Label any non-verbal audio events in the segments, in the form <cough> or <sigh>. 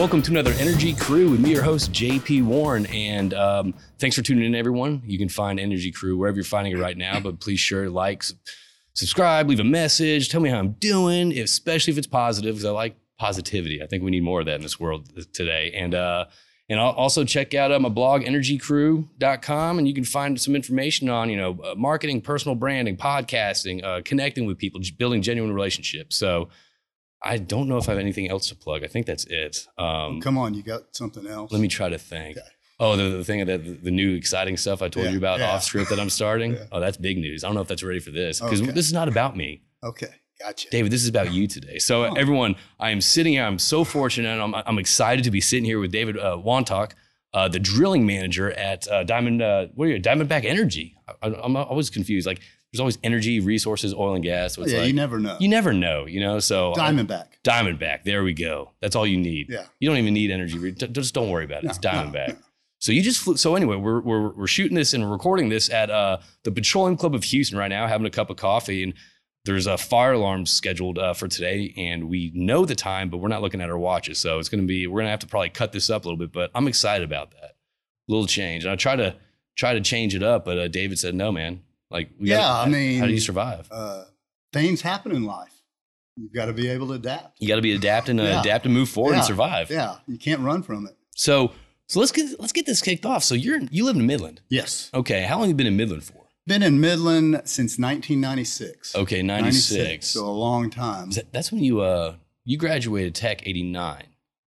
welcome to another Energy Crue with me, your host, JP Warren. And um, thanks for tuning in, everyone. You can find Energy Crue wherever you're finding it right now, but please sure like, subscribe, leave a message, tell me how I'm doing, especially if it's positive, because I like positivity. I think we need more of that in this world today. And uh, and I'll also check out uh, my blog, energycrue.com, and you can find some information on, you know, uh, marketing, personal branding, podcasting, uh, connecting with people, building genuine relationships. So I don't know if I have anything else to plug. I think that's it. Um, Come on, you got something else? let me try to think. Okay. Oh, the, the thing that the, the new exciting stuff I told Yeah, you about yeah. off script that I'm starting. Yeah. Oh, that's big news. I don't know if that's ready for this because Okay. this is not about me. Okay, gotcha. David, this is about you today. So, Oh. everyone, I am sitting here. I'm so fortunate. And I'm, I'm excited to be sitting here with David uh, Wantuck, uh, the drilling manager at uh, Diamond. Uh, what are you? Diamondback Energy. I, I'm always confused. Like, there's always energy, resources, oil and gas. So Oh, it's yeah, like, you never know. you never know, you know. So I- Diamondback. Diamondback. There we go. That's all you need. Yeah. You don't even need energy. Just don't worry about it. it's No, no, Diamondback. no. So you just flew. So anyway, we're, we're we're shooting this and recording this at uh, the Petroleum Club of Houston right now, having a cup of coffee, and there's a fire alarm scheduled uh, for today, and we know the time, but we're not looking at our watches, so it's gonna be we're gonna have to probably cut this up a little bit, but I'm excited about that little change, and I try to try to change it up, but uh, David said no, man. Like Yeah, gotta- I mean- how do you survive? Uh, things happen in life. You've got to be able to adapt. You got to be adapting, uh, Yeah. adapt and move forward and survive. Yeah, you can't run from it. So so let's get let's get this kicked off. So you're you live in Midland. Yes. Okay. How long have you been in Midland for? Been in Midland since 1996. Okay, 96. So a long time. That- that's when you uh you graduated tech 89.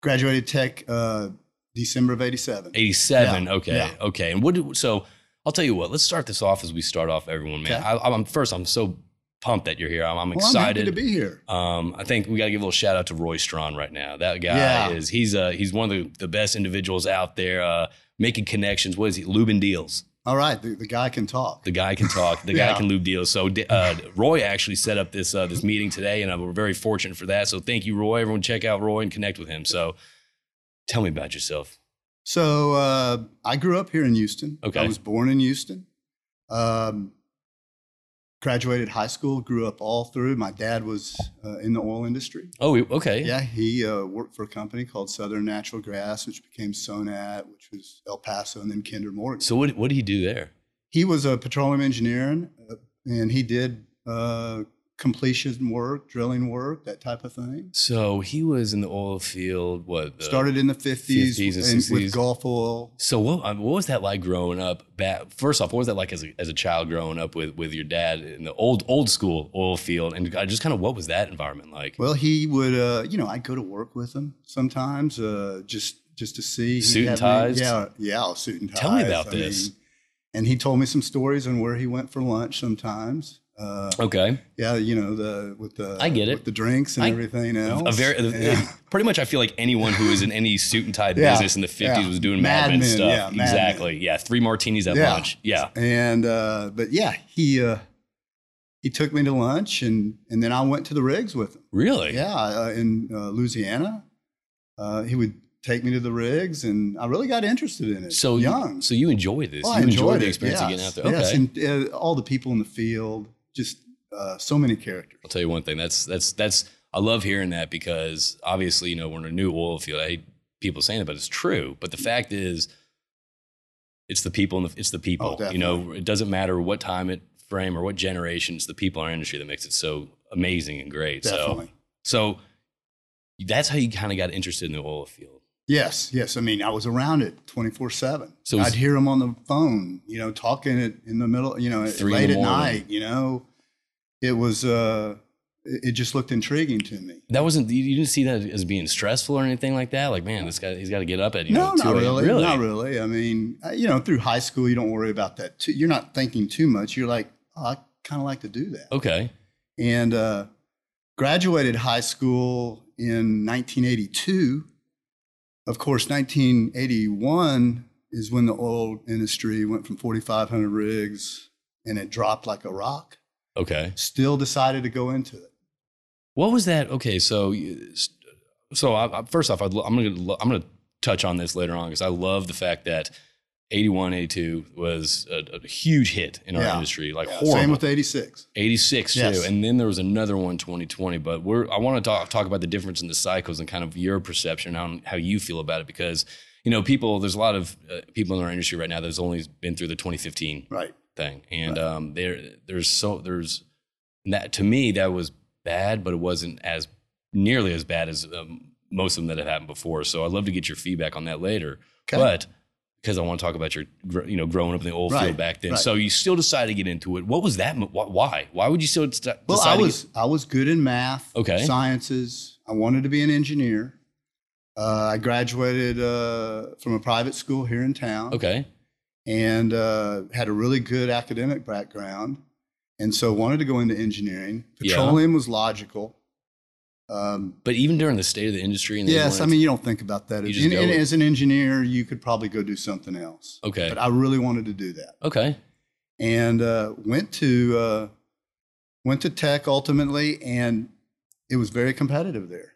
Graduated tech uh, December of 87. 87. Yeah, Okay. yeah. Okay. And what did, so I'll tell you what, let's start this off as we start off everyone, man. Okay. I, I'm first I'm so pumped that you're here. I'm, I'm Well, I'm happy excited. to be here. Um, I think we got to give a little shout out to Roy Strawn right now. That guy Yeah. is he's uh he's one of the, the best individuals out there uh making connections. What is he? Lubin deals. All right, the, the guy can talk. The guy can talk. The <laughs> guy can lube deals. So uh, Roy actually set up this uh, this meeting today, and we're very fortunate for that. So thank you, Roy. Everyone, check out Roy and connect with him. So tell me about yourself. So uh, I grew up here in Houston. Okay. I was born in Houston. Um, graduated high school. Grew up all through. My dad was uh, in the oil industry. Oh, okay. Yeah, he uh, worked for a company called Southern Natural Gas, which became Sonat, which was El Paso, and then Kinder Morgan. So what what did he do there? he was a petroleum engineer, and, uh, and he did uh, completion work, drilling work, that type of thing. So he was in the oil field. What Started in the 50s, 50s and and 60s. with Gulf Oil. So what um, what was that like growing up? Back, first off, what was that like as a, as a child growing up with with your dad in the old old school oil field? And uh, just kind of what was that environment like? Well, he would, uh, you know, I'd go to work with him sometimes, uh, just just to see. Suit and me- ties? yeah, yeah, suit and ties. Tell me about I this. mean, and he told me some stories on where he went for lunch sometimes. Uh, Okay, yeah, you know the with the I get it. with the drinks and I- everything else. a very Yeah. pretty much. I feel like anyone who was in any suit and tie <laughs> Yeah, business in the fifties yeah. was doing Mad Mad Men stuff. yeah, Mad Men. exactly. Yeah, three martinis at lunch. Yeah. And uh, but yeah, he uh, he took me to lunch, and and then I went to the rigs with him. Really? Yeah, uh, in uh, Louisiana, uh, he would take me to the rigs, and I really got interested in it. So you- young, so you enjoyed this? Oh, you I enjoyed the it, experience of getting out there. Okay. Yes, and uh, all the people in the field, just uh, so many characters. I'll tell you one thing. That's that's that's I love hearing that because obviously, you know, we're in a new oil field. I hate people saying it, but it's true. But the fact is, it's the people the, it's the people. Oh, you know, it doesn't matter what time it frame or what generation. It's the people in our industry that makes it so amazing and great. Definitely. So, so that's how you kind of got interested in the oil field. Yes, yes. I mean, I was around it 24 7. So So I'd hear him on the phone, you know, talking it in the middle, you know, late at night, you know. It was, uh, it just looked intriguing to me. That wasn't you didn't see that as being stressful or anything like that. Like, man, this guy he's got to get up at you no, know. not really. Really? Not really. I mean, you know, through high school, you don't worry about that. Too. You're not thinking too much. You're like, oh, I kind of like to do that. Okay. And uh, graduated high school in 1982. Of course, 1981 is when the oil industry went from 4,500 rigs and it dropped like a rock. Okay. Still decided to go into it. What was that? Okay, so so I, I, first off, I'd, I'm gonna I'm gonna touch on this later on because I love the fact that 81, 82 was a, a huge hit in our Yeah. industry, like Yeah, horrible. Same with 86. 86 Yes. too, and then there was another one 2020. But we're I want to talk talk about the difference in the cycles and kind of your perception on how you feel about it because you know people there's a lot of uh, people in our industry right now that's only been through the 2015 Right. thing, and um, there there's so there's that to me that was bad, but it wasn't as nearly as bad as um, most of them that have happened before. So I'd love to get your feedback on that later, Okay. but. Because I want to talk about your, you know, growing up in the old Right, field back then. right. So you still decided to get into it. What was that? Why? Why would you still st- Well, I was I was good in math, Okay. sciences. I wanted to be an engineer. Uh, I graduated uh, from a private school here in town, okay? and uh, had a really good academic background, and so wanted to go into engineering. Yeah. Petroleum was logical. Um, But even during the state of the industry, and yes, I mean you don't think about that. You As, just and- and with- as an engineer, you could probably go do something else. okay, But I really wanted to do that. okay, and uh, went to uh, went to tech ultimately, and it was very competitive there.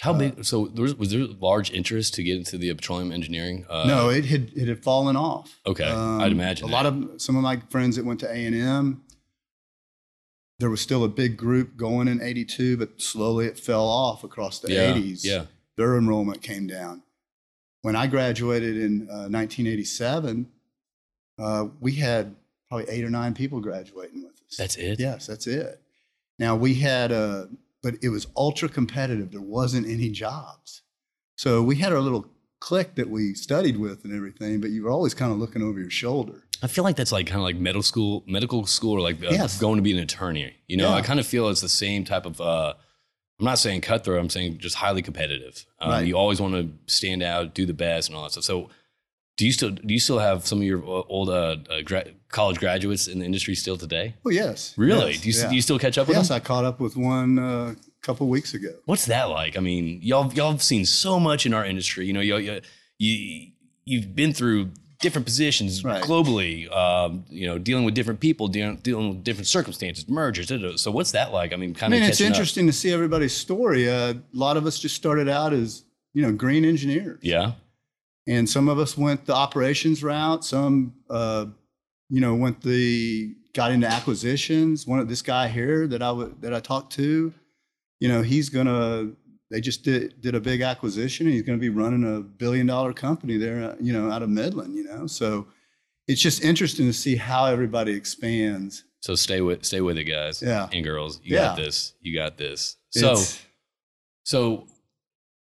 how Uh, big? So there was, was there large interest to get into the petroleum engineering? Uh, no, it had it had fallen off. Okay, Um, I'd imagine a that. lot of some of my friends that went to A and M. There was still a big group going in '82, but slowly it fell off across the yeah, '80s. yeah, their enrollment came down. When I graduated in uh, 1987, uh, we had probably eight or nine people graduating with us. that's it. Yes, that's it. Now we had a, but it was ultra competitive. There wasn't any jobs. So we had our little clique that we studied with and everything, but you were always kind of looking over your shoulder. I feel like that's like kind of like medical school, medical school, or like uh, Yes. going to be an attorney. You know, Yeah. I kind of feel it's the same type of. Uh, I'm not saying cutthroat. I'm saying just highly competitive. Um, Right. You always want to stand out, do the best, and all that stuff. So, do you still do you still have some of your uh, old uh, uh, gra- college graduates in the industry still today? Oh, yes. Really? Yes, do you yeah. do you still catch up with yes, them? I caught up with one uh, couple weeks ago. What's that like? I mean, y'all y'all have seen so much in our industry. You know, y'all, you you you've been through different positions Right. globally. Um, you know, dealing with different people, dealing, dealing with different circumstances, mergers. So, what's that like? I mean, I kind of mean, it's catching up. interesting to see everybody's story. Uh, a lot of us just started out as, you know, green engineers. Yeah, and some of us went the operations route. Some, uh, you know, went the got into acquisitions. One of this guy here that I that I talked to, you know, he's gonna. They just did did a big acquisition. And he's going to be running a billion dollar company there, uh, you know, out of Midland. You know, so it's just interesting to see how everybody expands. So stay with stay with it, guys. Yeah. and girls, you got this. You got this. So It's- so.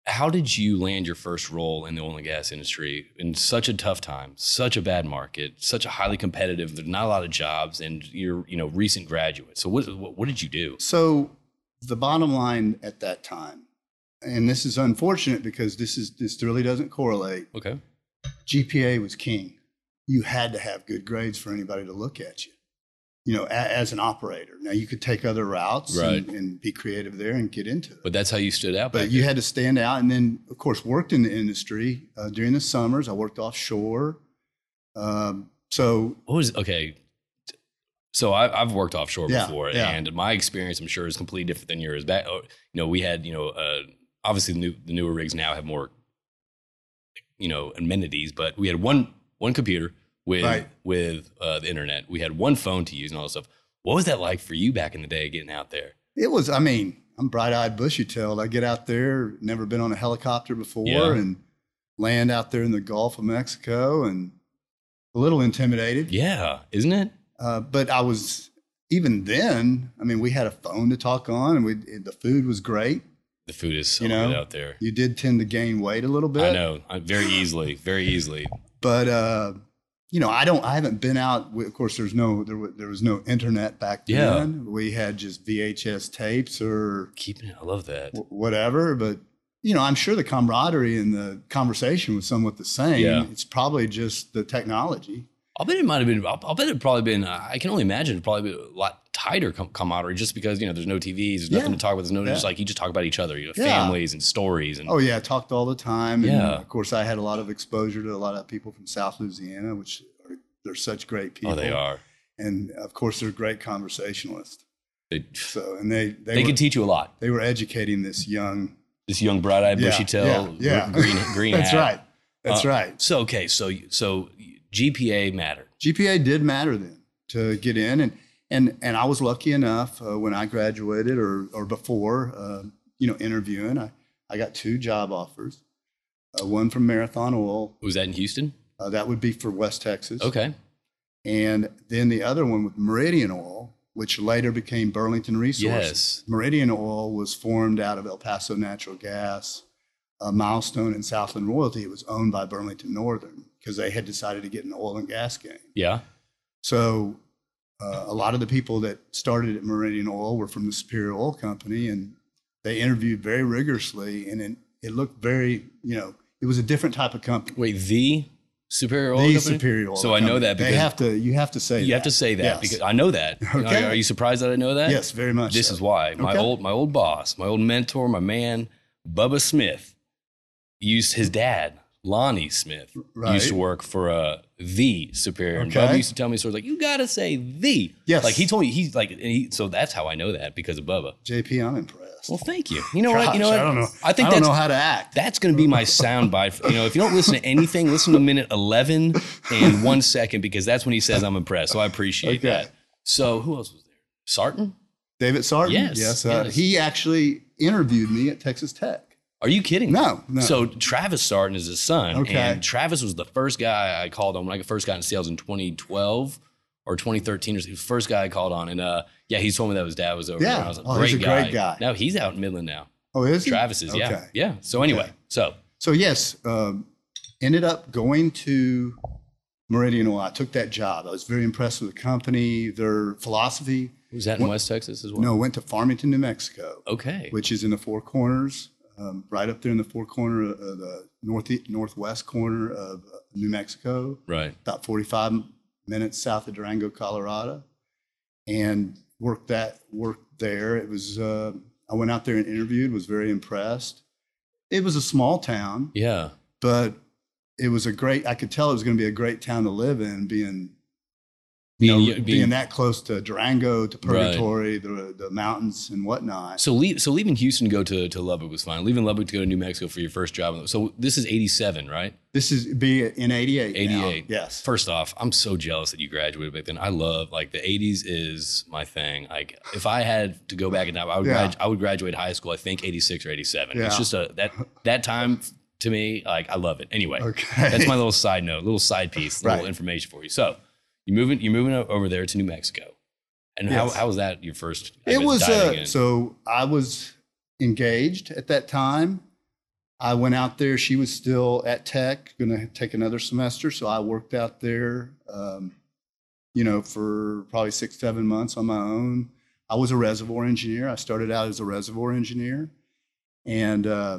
How did you land your first role in the oil and gas industry in such a tough time, such a bad market, such a highly competitive? There's not a lot of jobs, and you're you know recent graduate. So what what, what did you do? So the bottom line at that time, and this is unfortunate because this is this really doesn't correlate. Okay. GPA was king. You had to have good grades for anybody to look at you. You know, a, as an operator. Now you could take other routes Right. and, and be creative there and get into it. But that's how you stood out. But you then. had to stand out, and then of course worked in the industry uh, during the summers. I worked offshore. Um, so what was okay? So I, I've worked offshore Yeah, before, yeah. and my experience, I'm sure, is completely different than yours. Back, oh, you know, we had, you know, uh, obviously the, new, the newer rigs now have more, you know, amenities, but we had one one computer with Right. with uh, the internet. We had one phone to use and all this stuff. What was that like for you back in the day, getting out there? It was, I mean, I'm bright eyed, bushy tailed. I get out there, never been on a helicopter before, Yeah. and land out there in the Gulf of Mexico and a little intimidated. Yeah, isn't it? Uh, but I was, even then, I mean, we had a phone to talk on and we, the food was great. The food is so You know, good out there. You did tend to gain weight a little bit. I know, I- very easily, very easily. But, uh, you know, I don't, I haven't been out. Of course, there's no, there, wa- there was no internet back then. Yeah. We had just VHS tapes or Keeping it, I love that. wh- whatever. But you know, I'm sure the camaraderie and the conversation was somewhat the same. Yeah. It's probably just the technology. I'll bet it might have been. I'll, I'll bet it probably been. uh, I can only imagine it probably been a lot tighter com- camaraderie, just because you know there's no TVs, there's nothing to talk about. There's no Yeah. just like you just talk about each other, you know, Yeah. families and stories and Oh yeah, I talked all the time. And Yeah. Of course, I had a lot of exposure to a lot of people from South Louisiana, which are they're such great people. oh, they are. And of course, they're great conversationalists. They, So, and they they, they were, can teach you a lot. they were educating this young. This young, bright-eyed, Yeah, bushy tail, yeah, yeah. green, green <laughs> That's hat. right. That's Uh, right. So okay, so so GPA mattered. GPA did matter then to get in, and and and I was lucky enough uh, when I graduated or or before, uh, you know, interviewing. I I got two job offers, uh, one from Marathon Oil, Was that in Houston? uh, that would be for West Texas, Okay. and then the other one with Meridian Oil, which later became Burlington Resources. Yes. Meridian Oil was formed out of El Paso Natural Gas, uh, Milestone, and Southland Royalty. It was owned by Burlington Northern because they had decided to get in the oil and gas game. Yeah. So uh, a lot of the people that started at Meridian Oil were from the Superior Oil Company, and they interviewed very rigorously, and it, it looked very, you know, it was a different type of company. Wait, the Superior Oil the Company? Superior Oil. So I know that because they have to. You have to say. That you have to say that Yes. because I know that. Okay. Are, are you surprised that I know that? yes, very much. This so. is why my Okay. old my old boss, my old mentor, my man, Bubba Smith, used his dad, Lonnie Smith, Right. used to work for uh, the Superior. And Okay. Bubba used to tell me stories like, "You got to say the." Yes. Like he told me, he's like, and he, so that's how I know that because of Bubba. JP, I'm impressed. Well, thank you. You know what? You know what? I don't know. I think I don't know how to act. that's going to be my <laughs> sound bite. You know, if you don't listen to anything, listen to minute 11 and one second because that's when he says I'm impressed. So I appreciate Okay. that. So who else was there? Sarton? David Sarton. Yes, Yes. Uh, yes. He actually interviewed me at Texas Tech. Are you kidding? No, no. So Travis Sarton is his son. Okay. And Travis was the first guy I called on when I first got in sales in 2012 or 2013. He was the first guy I called on. And uh, yeah, he told me that his dad was over Yeah. there. I was like, Oh, great he's a guy. great guy. Now he's out in Midland now. oh, is he? Travis is, yeah. Okay. Yeah. So anyway, Okay. so So yes, um, ended up going to Meridian Oil. I took that job. I was very impressed with the company, their philosophy. was that in What- West Texas as well? No, went to Farmington, New Mexico, Okay. which is in the Four Corners, um, right up there in the Four Corner, of the north northwest corner of uh, New Mexico, Right. about 45 minutes south of Durango, Colorado, and worked that worked there. It was uh, I went out there and interviewed. Was very impressed. It was a small town Yeah. but it was a great i could tell it was going to be a great town to live in being you know, Being- being, being- that close to durango to Right. purgatory the, the mountains and whatnot So leave, so leaving Houston to go to, to Lubbock was fine. Leaving Lubbock to go to New Mexico for your first job. So this is 87, right? this is be in 88 now. 88. yes First off, I'm so jealous that you graduated back then. I love like the 80s is my thing. Like if I had to go back in time, I would Yeah. I would graduate high school. I think 86 or 87. Yeah. It's just a that that time to me. Like I love it. Anyway, okay that's my little side note, little side piece, <laughs> little Right. information for you. So you moving you're moving over there to New Mexico, and how Yes. how was that your first? It was uh, so i was engaged at that time. I went out there she was still at tech going to take another semester so i worked out there um, you know for probably six seven months on my own. I was a reservoir engineer. I started out as a reservoir engineer. And uh,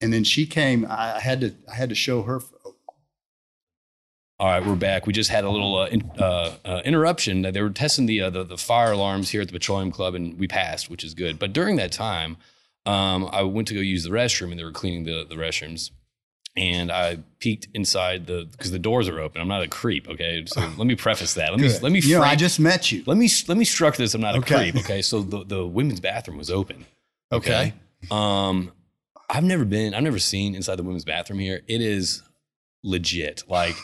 and then she came I had to i had to show her All right, we're back. We just had a little uh, in, uh, uh, interruption. They were testing the, uh, the the fire alarms here at the petroleum club, and we passed, which is good. But during that time, um, I went to go use the restroom, and they were cleaning the the restrooms. And I peeked inside the because the doors are open. I'm not a creep, okay. So <laughs> let me preface that. Let me let me you know i just met you let me let me structure this. I'm not a creep, okay. So the the women's bathroom was open. Okay. Um, I've never been. I've never seen inside the women's bathroom here. It is legit. Like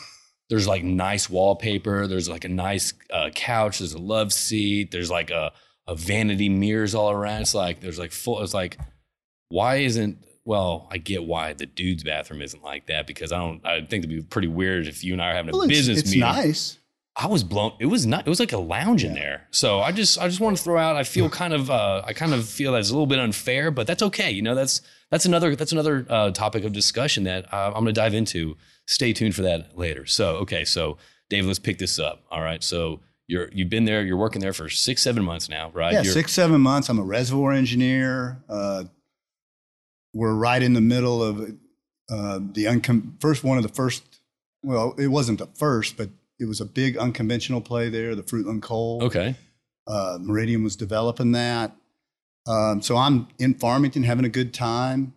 there's like nice wallpaper. There's like a nice uh, couch. There's a love seat. There's like a a vanity mirrors all around. It's like there's like full. It's like why isn't well? I get why the dude's bathroom isn't like that because I don't. I think it'd be pretty weird if you and I are having a well, it's, business it's meeting. nice I was blown. It was not. It was like a lounge in there. So I just, I just want to throw out. I feel <laughs> kind of, uh, I kind of feel that's a little bit unfair, but that's okay. You know, that's that's another that's another uh, topic of discussion that uh, I'm going to dive into. Stay tuned for that later. So okay, so Dave, let's pick this up. All right, so you're you've been there. You're working there for six, seven months now, right? Yeah, You're- six, seven months. I'm a reservoir engineer. Uh, we're right in the middle of uh, the uncom- first one of the first. Well, it wasn't the first, but it was a big unconventional play there, the Fruitland Coal. Okay. Uh, Meridian was developing that. Um, so I'm in Farmington having a good time.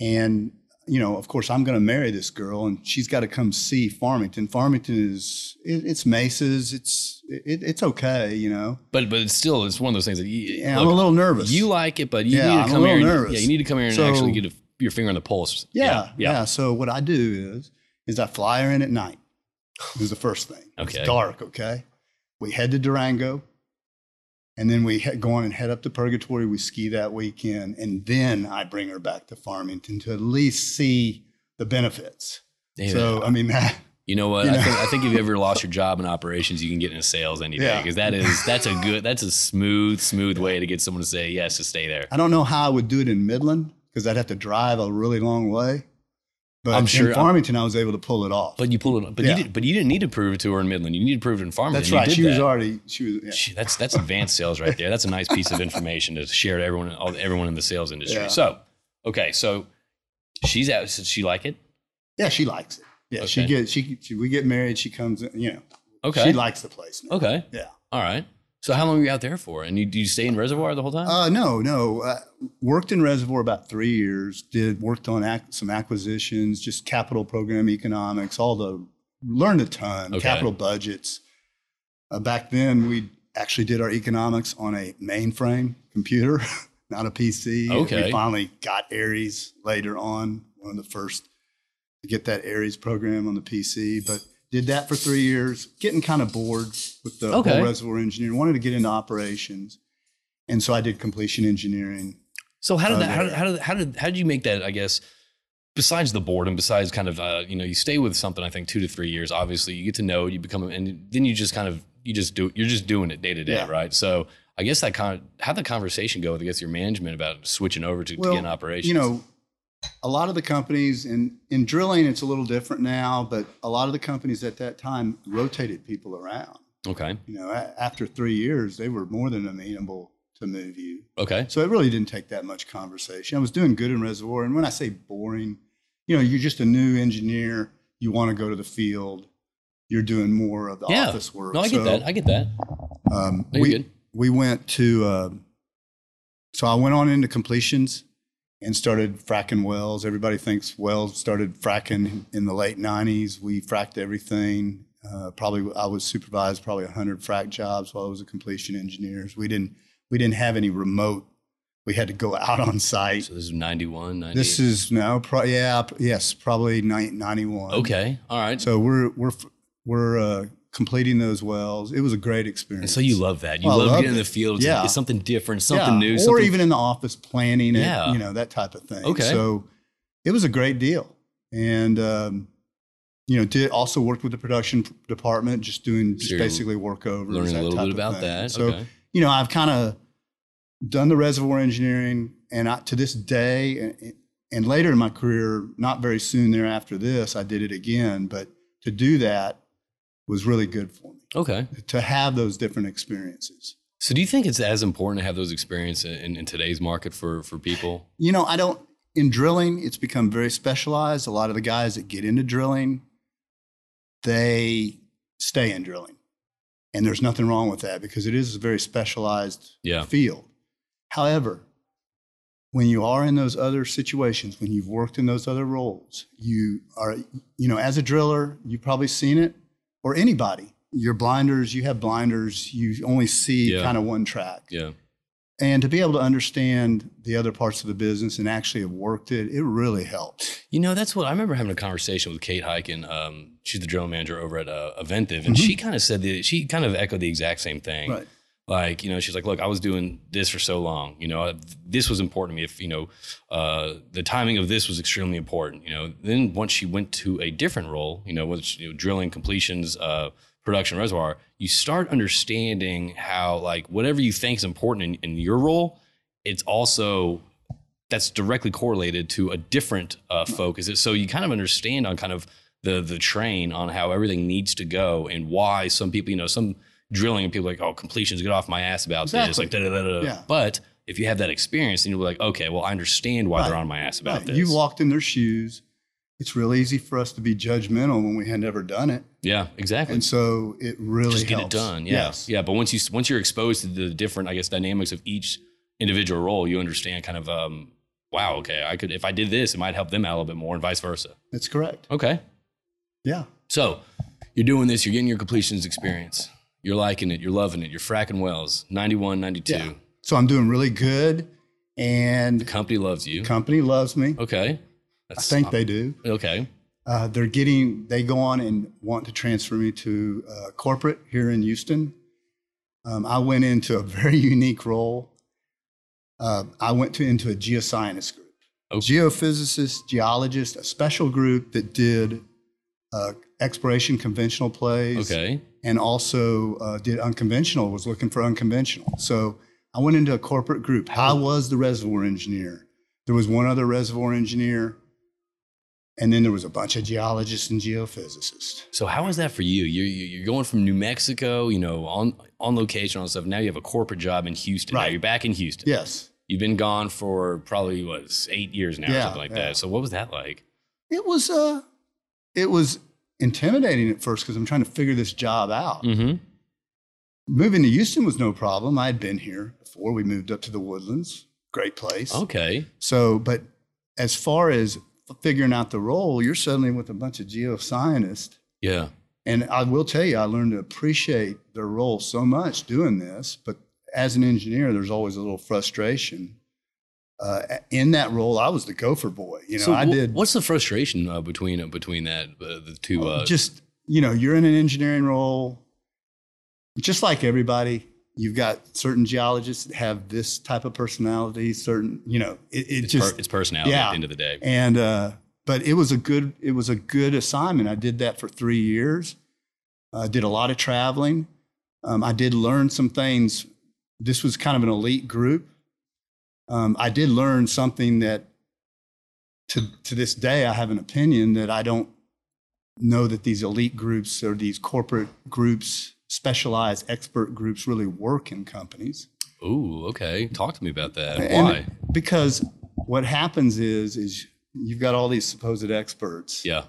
And, you know, of course, I'm going to marry this girl and she's got to come see Farmington. Farmington is, it, it's Mesas. It's, it, it's okay, you know. But but it's still it's one of those things that you, Yeah, look, I'm a little nervous. you like it, but you Yeah, need to I'm a come here. and-. Yeah, you need to come here and So- actually get a, your finger on the pulse. Yeah, yeah. So what I do is, is I fly her in at night. Was the first thing. Okay. It's dark, okay? We head to Durango, and then we go on and head up to Purgatory. We ski that weekend, and then I bring her back to Farmington to at least see the benefits. Damn so, it. I mean, <laughs> that, you know what? you I think I think if you ever lost your job in operations, you can get into sales any day Yeah. because that is that's a good that's a smooth smooth way to get someone to say yes to stay there. I don't know how I would do it in Midland because I'd have to drive a really long way. But I'm sure- in Farmington, I was able to pull it off. But you pulled it. But Yeah. you did, but you didn't need to prove it to her in Midland. You need to prove it in Farmington. That's right. She was that. already, she was, yeah. Gee, That's that's advanced sales right there. That's a nice piece of information to share to everyone, all, everyone in the sales industry. Yeah. So, okay, so she's out. Does she like it? Yeah, she likes it. Yeah, she Okay. gets she, she we get married. She comes, in, you know, Okay. she likes the place. Now. okay. Yeah. All right. So how long were you out there for? And you, do you stay in Reservoir the whole time? Uh, no, no. Uh, worked in Reservoir about three years. Did worked on ac- some acquisitions, just capital program economics, all the learned a ton. Okay. Capital budgets. Uh, back then, we actually did our economics on a mainframe computer, <laughs> not a PC. Okay. We finally got Aries later on. One of the first to get that Aries program on the PC, but did that for three years. Getting kind of bored with the Okay. whole reservoir engineering. Wanted to get into operations. And so I did completion engineering. So how did that? How did, how did how did how did you make that? I guess besides the board and besides kind of uh, you know you stay with something I think two to three years. Obviously, you get to know, you become, and then you just kind of you just do you're just doing it day to day, Yeah. right? So I guess that kind of how the conversation go with I guess your management about switching over to, to get in operations. You know, a lot of the companies in, in drilling, it's a little different now, but a lot of the companies at that time rotated people around. okay, You know, a- after three years, they were more than amenable to move you. okay, So it really didn't take that much conversation. I was doing good in reservoir. And when I say boring, you know, you're just a new engineer. You want to go to the field. You're doing more of the Yeah. office work. no, I get So, that, I get that. Um, No, we, good. we went to, um so I went on into completions and started fracking wells. Everybody thinks wells started fracking in the late 90s. We fracked everything. Uh, probably I was supervised probably 100 frack jobs while I was a completion engineer. We didn't we didn't have any remote. We had to go <laughs> out on site. So this is 91, 90. This is no, pro- yeah, p- yes, probably ni- 91. okay, all right. So we're we're we're uh, completing those wells. It was a great experience. and so you love that. You Well, I love getting in the field. It's, Yeah. it's something different, something Yeah, new, or something even in the office planning it, Yeah. you know, that type of thing. Okay. So it was a great deal. And, um, you know, did also worked with the production department, just doing just So basically workovers. learning a little type bit about that. So, okay. you know, I've kind of done the reservoir engineering, and I, to this day, and, and later in my career, not very soon thereafter this, I did it again. But to do that was really good for me Okay. to have those different experiences. So do you think it's as important to have those experiences in, in today's market for for people? You know, I don't, in drilling, it's become very specialized. A lot of the guys that get into drilling, they stay in drilling. And there's nothing wrong with that because it is a very specialized Yeah. field. However, when you are in those other situations, when you've worked in those other roles, you are, you know, as a driller, you've probably seen it, or anybody. Your blinders, you have blinders, you only see Yeah. kind of one track. Yeah. And to be able to understand the other parts of the business and actually have worked it, it really helps. You know, that's what I remember having a conversation with Kate Hyken. Um, she's the general manager over at uh, Aventive, and she kind of said that she kind of echoed the exact same thing. Right. Like, you know, she's like, look, I was doing this for so long. You know, this was important to me. If, you know, uh, the timing of this was extremely important. You know, then once she went to a different role, you know, which, you know, drilling, completions, uh, production, reservoir, you start understanding how, like, whatever you think is important in, in your role, it's also that's directly correlated to a different uh, focus. So you kind of understand on kind of the the train on how everything needs to go and why some people, you know, some drilling and people are like, oh, completions, get off my ass about this. Like, da, da, da, da. Yeah. But if you have that experience, then you're like, okay, well, I understand why they're on my ass about Right. this. You walked in their shoes. It's real easy for us to be judgmental when we had never done it. yeah, exactly. And so it really Just get it done. Yeah. Yes. Yeah. But once you once you're exposed to the different, I guess, dynamics of each individual role, you understand kind of, um, wow, okay, I could if I did this, it might help them out a little bit more, and vice versa. That's correct. Okay. Yeah. So you're doing this, you're getting your completions experience. You're liking it, you're loving it, you're fracking wells, 91, 92. Yeah. So I'm doing really good and The company loves you. company loves me. Okay. I That's, think they do. okay. Uh, they're getting, they go on and want to transfer me to uh, corporate here in Houston. Um, I went into a <laughs> very unique role. Uh, I went to into a geoscientist group, Oh. geophysicist, geologist, a special group that did uh, exploration conventional plays Okay. And also uh, did unconventional, was looking for unconventional. So I went into a corporate group. I was the reservoir engineer. There was one other reservoir engineer, and then there was a bunch of geologists and geophysicists. So how is that for you? You're you're going from New Mexico, you know, on on location on stuff. Now you have a corporate job in Houston. Right. Now you're back in Houston. Yes, You've been gone for probably what eight years now, Yeah, something like yeah. that. So what was that like? it was. Uh, it was intimidating at first because I'm trying to figure this job out. Mm-hmm. Moving to Houston was no problem. I had been here before. We moved up to the Woodlands, great place. Okay. So, but as far as figuring out the role, you're suddenly with a bunch of geoscientists. Yeah. And I will tell you, I learned to appreciate their role so much doing this. But as an engineer, there's always a little frustration. Uh, in that role, I was the gopher boy. You know, so I did What's the frustration uh, between uh, between that uh, the two? Uh, just, you know, you're in an engineering role, just like everybody. You've got certain geologists that have this type of personality, certain, you know, it, it it's, just, per- it's personality at yeah. the end of the day. and uh, but it was a good it was a good assignment. I did that for three years. I did a lot of traveling. Um, I did learn some things. This was kind of an elite group. Um, I did learn something that to to this day I have an opinion that I don't know that these elite groups or these corporate groups, specialized expert groups, really work in companies. Ooh, okay. Talk to me about that. And- Why? Because what happens is is you've got all these supposed experts. Yeah.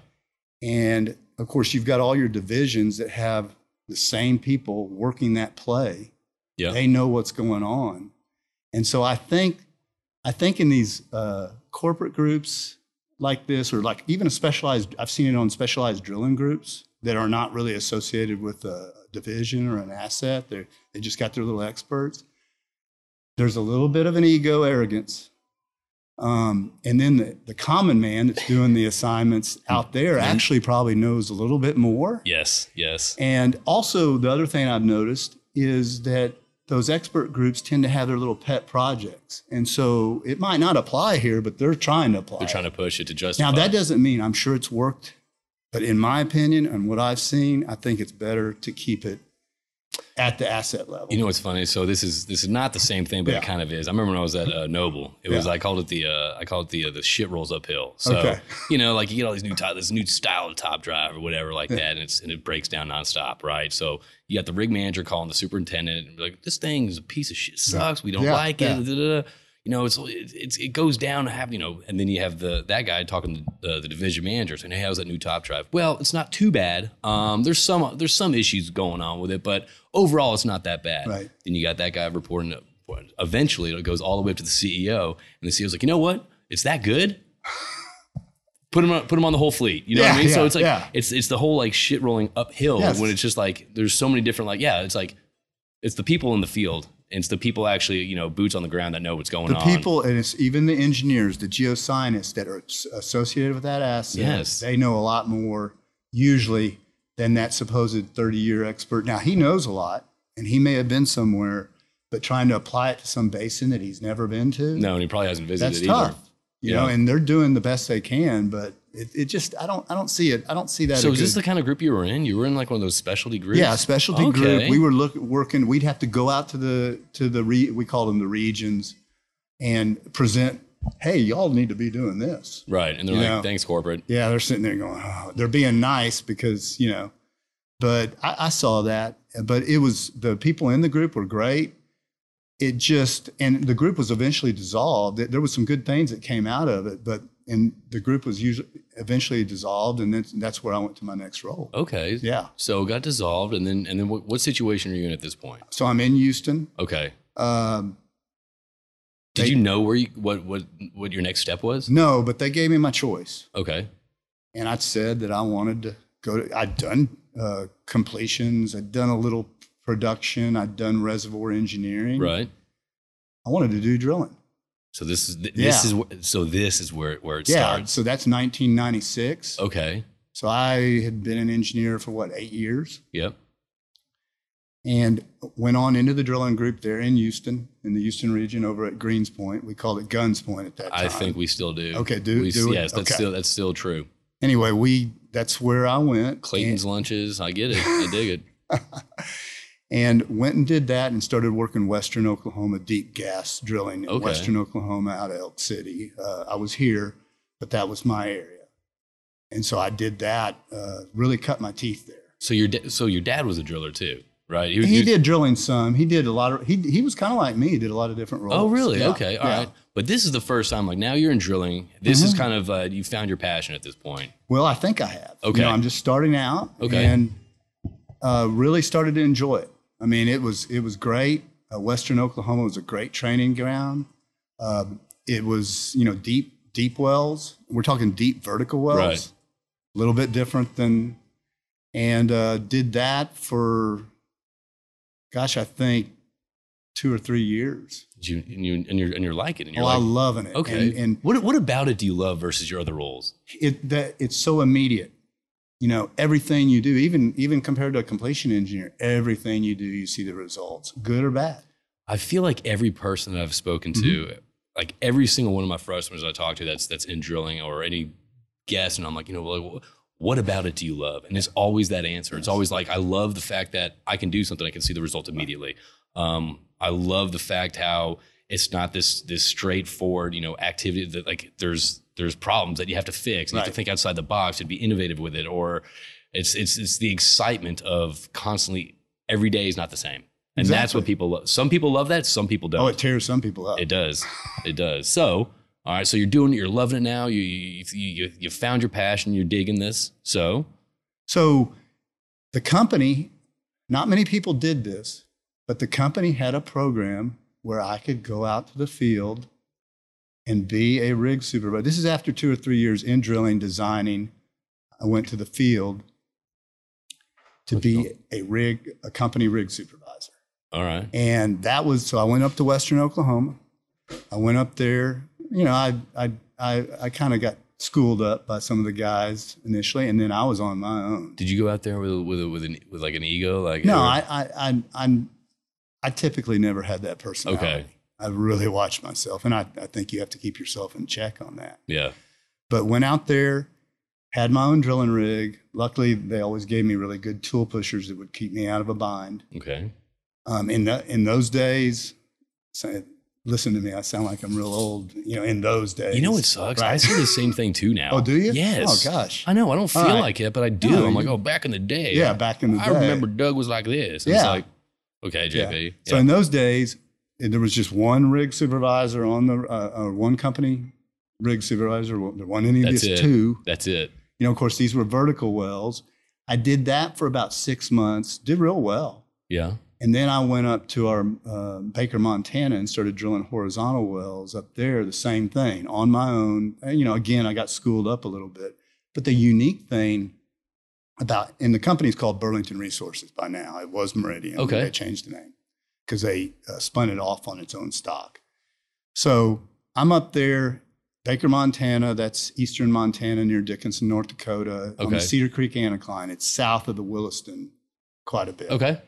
And of course, you've got all your divisions that have the same people working that play. Yeah. They know what's going on. And so I think, I think in these uh, corporate groups like this, or like even a specialized, I've seen it on specialized drilling groups that are not really associated with a division or an asset. They they just got their little experts. There's a little bit of an ego arrogance. Um, and then the, the common man that's doing the assignments out there actually probably knows a little bit more. Yes. Yes. And also, the other thing I've noticed is that those expert groups tend to have their little pet projects. And so it might not apply here, but they're trying to apply. They're trying to push it to justify. now, that doesn't mean I'm sure it's worked, but in my opinion and what I've seen, I think it's better to keep it at the asset level. You know what's funny? So this is this is not the same thing, but Yeah. it kind of is. I remember when I was at uh, Noble. It was I called it the uh, I called it the uh, the shit rolls uphill. So Okay. you know, like you get all these new top, this new style of top drive or whatever like that, and it's and it breaks down nonstop, right? So you got the rig manager calling the superintendent and be like, "This thing is a piece of shit. Sucks. We don't Yeah, like it." da, da, da. You know, it's it, it's it goes down to have you know, and then you have the that guy talking to the, the division manager saying, "Hey, how's that new top drive?" Well, it's not too bad. Um, there's some there's some issues going on with it, but overall, it's not that bad. Right. Then you got that guy reporting. it. Eventually, it goes all the way up to the CEO, and the CEO's like, "You know what? It's that good." Put him, on, put him on the whole fleet. You know what I Yeah, mean? so it's like yeah. it's it's the whole like shit rolling uphill Yes. when it's just like there's so many different like yeah it's like it's the people in the field it's the people actually you know boots on the ground that know what's going the on. The people, and it's even the engineers, the geoscientists that are associated with that asset, Yes. they know a lot more usually than that supposed 30 year expert. Now, he knows a lot and he may have been somewhere, but trying to apply it to some basin that he's never been to, no, and he probably hasn't visited that's either. tough. You know, and they're doing the best they can, but it, it just, I don't, I don't see it. I don't see that. So is this the kind of group you were in? You were in like one of those specialty groups? Yeah, specialty Okay. group. We were look, working. We'd have to go out to the to the re, we call them the regions, and present. Hey, y'all need to be doing this. right, and they're You like, know. "Thanks, corporate." Yeah, they're sitting there going, oh, they're being nice because you know. But I, I saw that. But it was the people in the group were great. It just and the group was eventually dissolved. There was some good things that came out of it, but and the group was usually eventually dissolved, and then that's where I went to my next role. Okay. Yeah. So got dissolved, and then and then what, what situation are you in at this point? So I'm in Houston. Okay. Um, Did They- you know where you what what what your next step was? No, but they gave me my choice, Okay. and I said that I wanted to go to. I'd done uh, completions, I'd done a little production, I'd done reservoir engineering. Right. I wanted to do drilling. So this is this Yeah. is so this is where where it Yeah, starts. so that's 1996. Okay. So I had been an engineer for what eight years, Yep. and went on into the drilling group there in Houston, in the Houston region, over at Greenspoint. We called it Guns Point at that time. I think we still do. Okay, do- we, do it? yes, that's Okay. still that's still true. anyway, we that's where I went. Clayton's lunches, I get it. I dig it. <laughs> and went and did that and started working Western Oklahoma deep gas drilling in Okay. Western Oklahoma out of Elk City. Uh, I was here, but that was my area, and so I did that. Uh, really cut my teeth there. So your da- so your dad was a driller too, right? He, you- did drilling some. He did a lot of. He he was kind of like me. He did a lot of different roles. Oh, really? Yeah, Okay, all right. yeah. But this is the first time. Like now, you're in drilling. This is Mhm. kind of uh, you found your passion at this point. Well, I think I have. Okay. You know, I'm just starting out. Okay. And uh, really started to enjoy it. I mean, it was it was great. Uh, Western Oklahoma was a great training ground. Um, it was you know deep deep wells. We're talking deep vertical wells. Right. A little bit different than, and uh, did that for, gosh, I think two or three years. You and you and you're and you're liking it. And you're Oh, I'm loving it. okay. And, and what what about it do you love versus your other roles? it that it's so immediate. You know, everything you do, even even compared to a completion engineer, everything you do, you see the results, good or bad. I feel like every person that I've spoken to, Mm-hmm. like every single one of my customers I talk to that's that's in drilling or any guest, and I'm like, you know, like, what about it do you love? And it's always that answer. It's always like, I love the fact that I can do something, I can see the result immediately. Um, I love the fact how it's not this this straightforward, you know, activity that like there's there's problems that you have to fix. And You have to think outside the box and be innovative with it, or it's it's it's the excitement of constantly every day is not the same. And that's what people love. Some people love that, some people don't. Oh, it tears some people up. It does. It does. So, all right. So you're doing it. You're loving it now. You you you, you found your passion. You're digging this. So So the company, not many people did this, but the company had a program where I could go out to the field and be a rig supervisor. This is after two or three years in drilling, designing. I went to the field to be a rig, a company rig supervisor. all right. And that was so I went up to Western Oklahoma. I went up there. You know, I I I, I kind of got schooled up by some of the guys initially, and then I was on my own. Did you go out there with with with, an, with like an ego? Like No, I I I I'm I typically never had that personality. Okay. I really watched myself, and I, I think you have to keep yourself in check on that. yeah. But went out there, had my own drilling rig. Luckily, they always gave me really good tool pushers that would keep me out of a bind. Okay. Um, in the, in those days, so, listen to me, I sound like I'm real old. You know, in those days, You know what sucks? I say the same thing too now. <laughs> Oh, do you? Yes. Oh gosh. I know. I don't feel right. like it, but I do. No, I'm like, oh, back in the day. Yeah, back in the I day. I remember Doug was like this. And It's Yeah. like, okay, Yeah. So in those days, there was just one rig supervisor on the uh, uh, one company rig supervisor. There wasn't any of these it. two. That's it. You know, of course, these were vertical wells. I did that for about six months. Did real well. Yeah. And then I went up to our uh, Baker, Montana, and started drilling horizontal wells up there. The same thing on my own. And, you know, again, I got schooled up a little bit. But the unique thing about, and the company's called Burlington Resources by now. It was Meridian. Okay. They changed the name because they uh, spun it off on its own stock. So I'm up there, Baker, Montana. That's eastern Montana near Dickinson, North Dakota, okay. on the Cedar Creek Anticline. It's south of the Williston quite a bit Okay.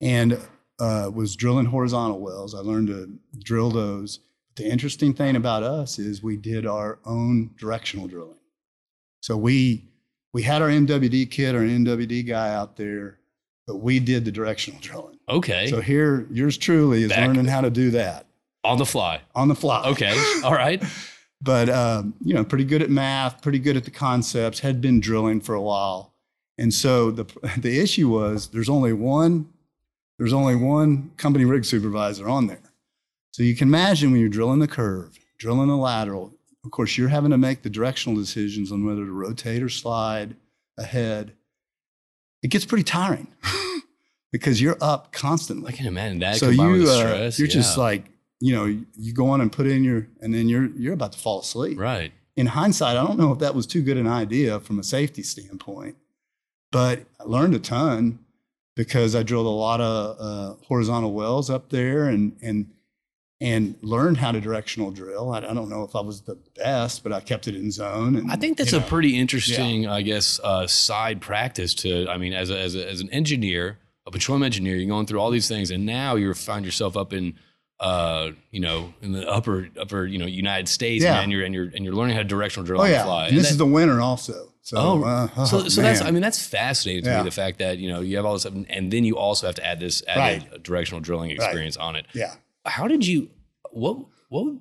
and uh, was drilling horizontal wells. I learned to drill those. The interesting thing about us is we did our own directional drilling. So we we had our MWD kit, our MWD guy out there, but we did the directional drilling. Okay. So here, yours truly is Back- learning how to do that On the fly. on the fly. Okay. <laughs> All right. but um, you know, pretty good at math, pretty good at the concepts. Had been drilling for a while, and so the the issue was there's only one there's only one company rig supervisor on there. So you can imagine when you're drilling the curve, drilling the lateral. Of course, you're having to make the directional decisions on whether to rotate or slide ahead. It gets pretty tiring <laughs> because you're up constantly I can imagine that. so you uh, you're just like you know you go on and put in your and then you're you're about to fall asleep right. in hindsight i don't know if that was too good an idea from a safety standpoint but i learned a ton because i drilled a lot of uh, horizontal wells up there and and and learned how to directional drill. I, I don't know if I was the best, but I kept it in zone. And I think that's you a pretty interesting, I guess, uh, side practice to. I mean, as a, as, a, as an engineer, a petroleum engineer, you're going through all these things, and now you find yourself up in, uh, you know, in the upper upper, you know, United States, Yeah. man. You're and you're and you're learning how to directional drill Oh yeah, fly. and this that- is the winter also. So, Oh, uh, so, oh, so that's. I mean that's fascinating to Yeah. me the fact that you know you have all this and, and then you also have to add this added Right. directional drilling experience on it. yeah. How did you what what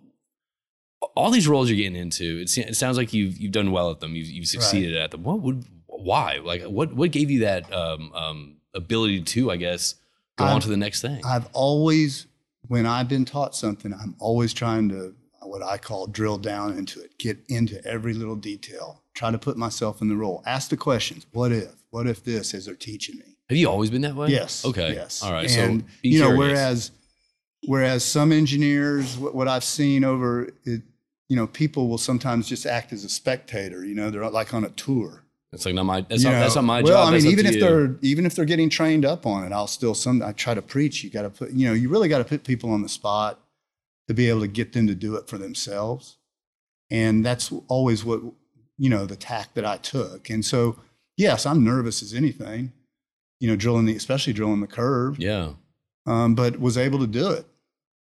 all these roles you're getting into? It, it sounds like you've you've done well at them. You've, you've succeeded at them. What would why like what what gave you that um, um, ability to I guess go I'm- on to the next thing? I've always, when I've been taught something, I'm always trying to what I call drill down into it, get into every little detail, try to put myself in the role, ask the questions. What if? What if this? As they're teaching me. have you always been that way? Yes. Okay. Yes. All right. And so be you know, whereas whereas some engineers, what, what I've seen over it, you know, people will sometimes just act as a spectator. You know, they're like on a tour. it's like not my that's You not that's not my well, job. Well, I mean, even if you. they're even if they're getting trained up on it, I'll still some I try to preach. You got to put, you know, you really got to put people on the spot to be able to get them to do it for themselves, and that's always what you know the tack that I took. And so, yes, I'm nervous as anything, you know, drilling the especially drilling the curve, yeah. um, but was able to do it.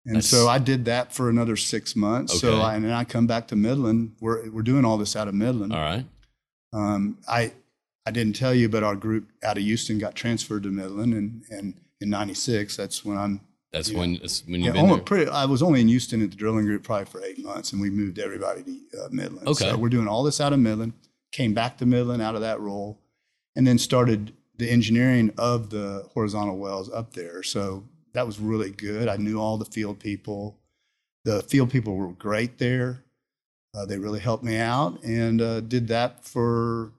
And That's- so I did that for another six months. So I, and then I come back to Midland. We're we're doing all this out of Midland. All right. Um, I I didn't tell you, but our group out of Houston got transferred to Midland, and and in '96, that's when I'm. That's Yeah. when that's when you've been there. pretty, I was only in Houston at the drilling group probably for eight months, and we moved everybody to uh, Midland. Okay. so we're doing all this out of Midland. Came back to Midland out of that role, and then started the engineering of the horizontal wells up there. So that was really good. I knew all the field people. The field people were great there. Uh, they really helped me out, and uh, did that for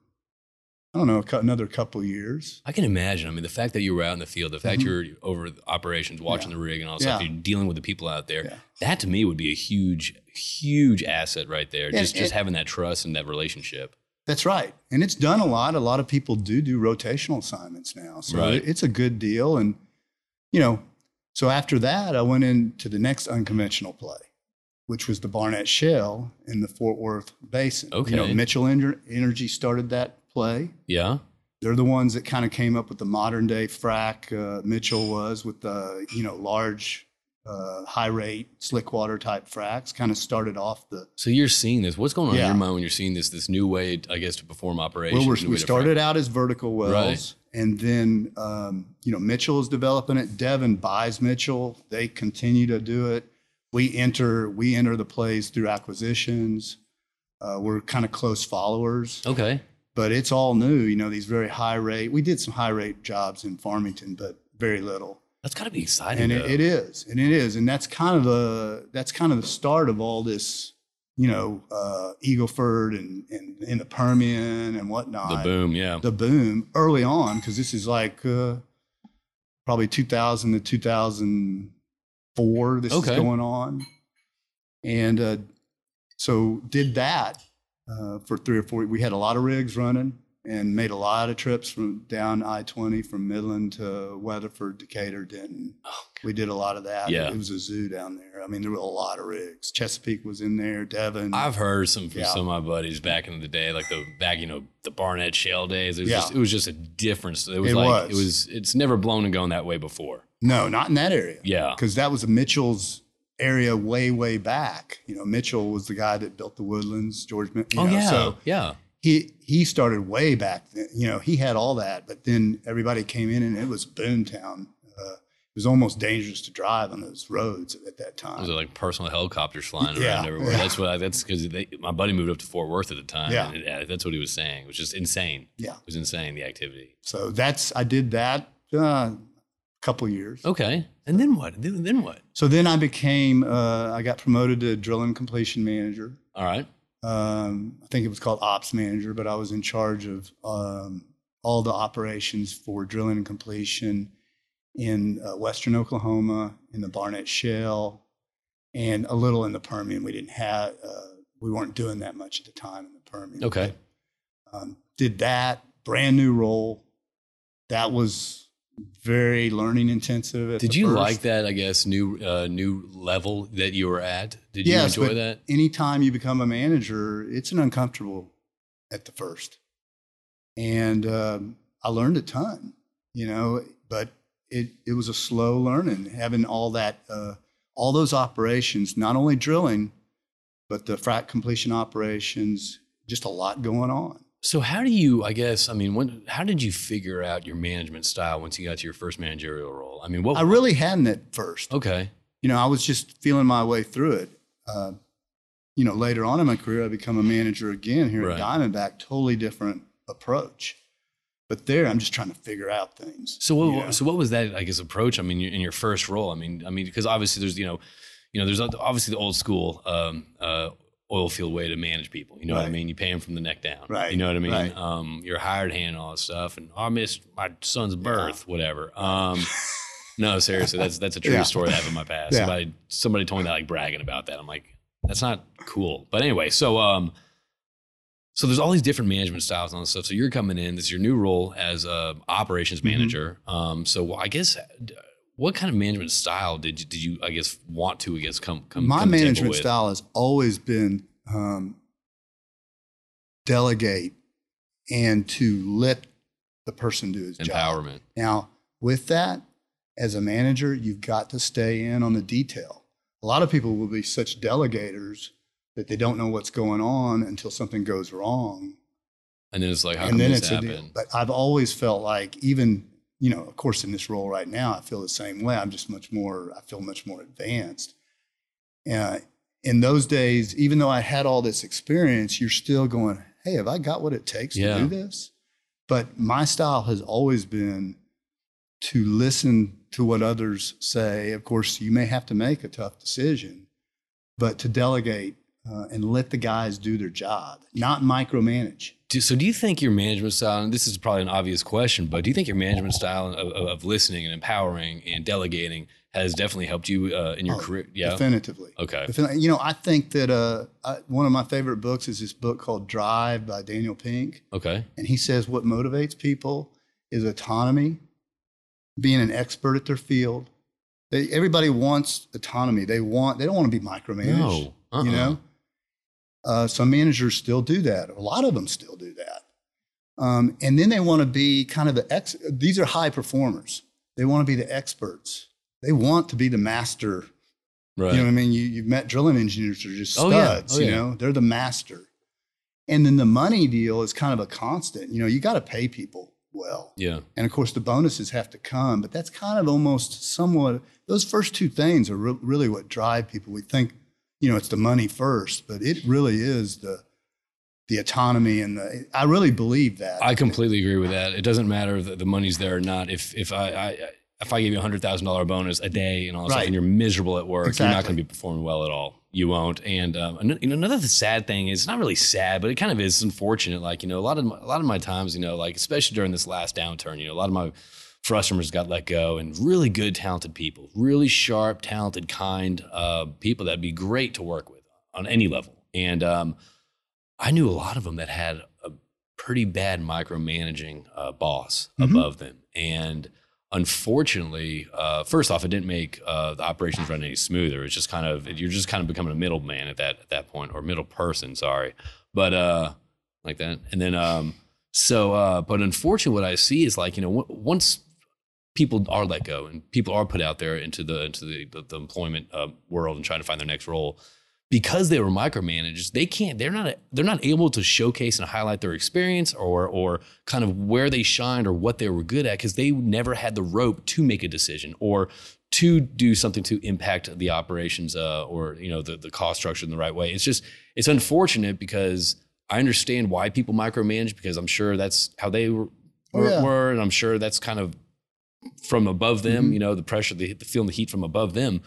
I don't know another couple years. I can imagine. I mean, the fact that you were out in the field, the fact Mhm. you're over the operations, watching Yeah. the rig and all that stuff, Yeah. you're dealing with the people out there. Yeah. That to me would be a huge, huge asset right there. And- just just having that trust and that relationship. That's right. And it's done a lot. A lot of people do do rotational assignments now. So Right. it's a good deal. And, you know, so after that, I went into the next unconventional play, which was the Barnett Shale in the Fort Worth Basin. Okay. You know, Mitchell Ener- Energy started that play. Yeah. They're the ones that kind of came up with the modern day frac. Uh, Mitchell was with the, you know, large, uh, high rate, slick water type fracs, kind of started off the, So you're seeing this. What's going on in your mind when you're seeing this this new way, I guess, to perform operations? Well, we're, we started out as vertical wells, Right. And then um, you know Mitchell is developing it. Devon buys Mitchell. They continue to do it. We enter we enter the plays through acquisitions. Uh, we're kind of close followers. Okay. but it's all new. You know these very high rate. We did some high rate jobs in Farmington, but very little. That's got to be exciting. And it, it is, and it is, and that's kind of the that's kind of the start of all this. You know, uh, Eagleford and, and in the Permian and whatnot the boom. Yeah. the boom early on because this is like uh, probably 2000 to 2004 this Okay. is going on and uh, so did that uh, for three or four we had a lot of rigs running and made a lot of trips from down i-20 from midland to weatherford decatur denton Oh, we did a lot of that Yeah. it was a zoo down there i mean there were a lot of rigs chesapeake was in there devon I've heard some from Yeah. some of my buddies back in the day, like the back, you know, the Barnett Shale days. It was, Yeah. just, it was just a difference. It was It like was. it was. It's never blown and gone that way before. no not in that area Yeah. because that was a Mitchell's area way, way back. You know, Mitchell was the guy that built the Woodlands, George. You oh know, yeah. So yeah. he he started way back. Then. You know, he had all that, but then everybody came in and it was boomtown. Uh, it was almost dangerous to drive on those roads at that time. Was it like personal helicopters flying Yeah, around everywhere? yeah. That's what. I, that's because my buddy moved up to Fort Worth at the time. Yeah. and it- that's what he was saying. It was just insane. Yeah. It was insane the activity. so that's I did that uh, a couple years. Okay, and then what? Then, then what? So then I became uh, I got promoted to drill and completion manager. All right. um, I think it was called ops manager, but I was in charge of um, all the operations for drilling and completion in uh, Western Oklahoma, in the Barnett Shale, and a little in the Permian. We didn't have, uh, we weren't doing that much at the time in the Permian. Okay. Um, did that brand new role. That was very learning intensive. Did you first. like that? I guess new uh, new level that you were at. Did you Yes, enjoy but that? anytime you become a manager, it's an uncomfortable at the first. And um, I learned a ton, you know, but it, it was a slow learning, having all that, uh, all those operations, not only drilling, but the frac completion operations, just a lot going on. So how do you? I guess I mean, when, how did you figure out your management style once you got to your first managerial role? I mean, what? I really hadn't at first. okay. you know, I was just feeling my way through it. Uh, you know, later on in my career, I become a manager again here Right. at Diamondback. Totally different approach, but there, I'm just trying to figure out things. So what? you know? So what was that? I guess approach. I mean, in your first role. I mean, I mean, because obviously there's you know, you know, there's obviously the old school um, uh, oil field way to manage people. You know what I mean? You pay them from the neck down. Right, You know what I mean? right. Um, you're hired hand and all that stuff. And oh, I missed my son's birth. Whatever. <laughs> Um, no, seriously, that's that's a true Yeah. story that happened in my past. Yeah. Somebody somebody told me that like bragging about that. I'm like, that's not cool. But anyway, so um. So there's all these different management styles and all this stuff. So you're coming in. This is your new role as a operations Mhm. manager. Um, so I guess what kind of management style did you, did you I guess want to I guess come come my come to the table management with? style has always been um, delegate and to let the person do his job. empowerment. Now, with that, as a manager, you've got to stay in on the detail. A lot of people will be such delegators that they don't know what's going on until something goes wrong. And then it's like how and then this it's a But I've always felt like, even, you know, of course, in this role right now, I feel the same way. I'm just much more, I feel much more advanced. Uh, in those days, even though I had all this experience, you're still going, hey, have I got what it takes Yeah. to do this? But my style has always been to listen to what others say. Of course, you may have to make a tough decision, but to delegate uh, and let the guys do their job, not micromanage. Do, so do you think your management style, and this is probably an obvious question, but do you think your management style of, of, listening and empowering and delegating has definitely helped you uh, in your Oh, career? Yeah. Definitively. Okay. You know, I think that uh, I, one of my favorite books is this book called Drive by Daniel Pink. Okay. And he says what motivates people is autonomy, being an expert at their field. They, everybody wants autonomy. They want, they don't want to be micromanaged. No. Uh-uh. You know, uh, some managers still do that. A lot of them still do that. Um, and then they want to be kind of the ex. These are high performers. They want to be the experts. They want to be the master Right. you know what I mean? You, you've met drilling engineers who are just studs, Oh, yeah. Oh, you yeah. know, they're the master. And then the money deal is kind of a constant. You know, you got to pay people well. yeah. And of course, the bonuses have to come, but that's kind of almost somewhat, those first two things are re- really what drive people. We think, you know, it's the money first, but it really is the, the autonomy and the, I really believe that. I completely agree with that. It doesn't matter if the money's there or not. If if I, I if I give you a hundred thousand dollar bonus a day and all that stuff, Right. and you're miserable at work, you're not going to be performing well at all. You won't. And um, you know, another sad thing is it's not really sad, but it kind of is unfortunate. Like you know, a lot of my, a lot of my times, you know, like especially during this last downturn, you know, a lot of my customers got let go, and really good, talented people, really sharp, talented, kind uh, people that'd be great to work with on any level. And um, I knew a lot of them that had a pretty bad micromanaging uh, boss Mhm. above them. And unfortunately, uh, first off, it didn't make uh, the operations run any smoother. It's just kind of you're just kind of becoming a middleman at that at that point, or middle person. Sorry, but uh, like that. And then um, so, uh, but unfortunately, what I see is like you know once people are let go and people are put out there into the into the the, the employment uh, world and trying to find their next role because they were micromanaged they can't they're not they're not able to showcase and highlight their experience or or kind of where they shined or what they were good at because they never had the rope to make a decision or to do something to impact the operations uh, or you know the, the cost structure in the right way it's just it's unfortunate because i understand why people micromanage because i'm sure that's how they were, Oh, yeah. were and i'm sure that's kind of from above them Mhm. you know the pressure the, the feeling the heat from above them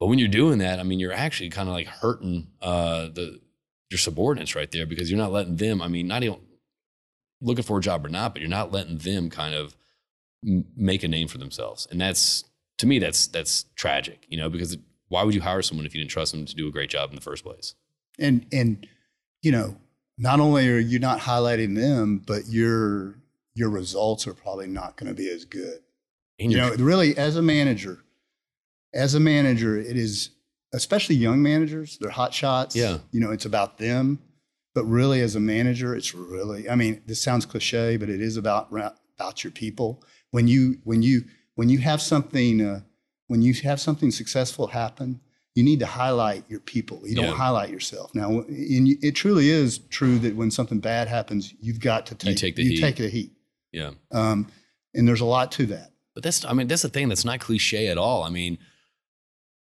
but when you're doing that, I mean, you're actually kind of like hurting uh, the your subordinates right there because you're not letting them. I mean, not even looking for a job or not, but you're not letting them kind of m- make a name for themselves, and that's to me that's that's tragic, you know, because why would you hire someone if you didn't trust them to do a great job in the first place? and and you know not only are you not highlighting them but your your results are probably not going to be as good You know, really, as a manager, as a manager, it is especially young managers. They're hot shots. Yeah. You know, it's about them. But really, as a manager, it's really. I mean, this sounds cliche, but it is about about your people. When you when you when you have something uh, when you have something successful happen, you need to highlight your people. You don't Yeah. highlight yourself. Now, and it truly is true that when something bad happens, you've got to take take the you heat. take the heat. yeah. Um, and there's a lot to that. But that's, I mean, that's the thing that's not cliche at all. I mean,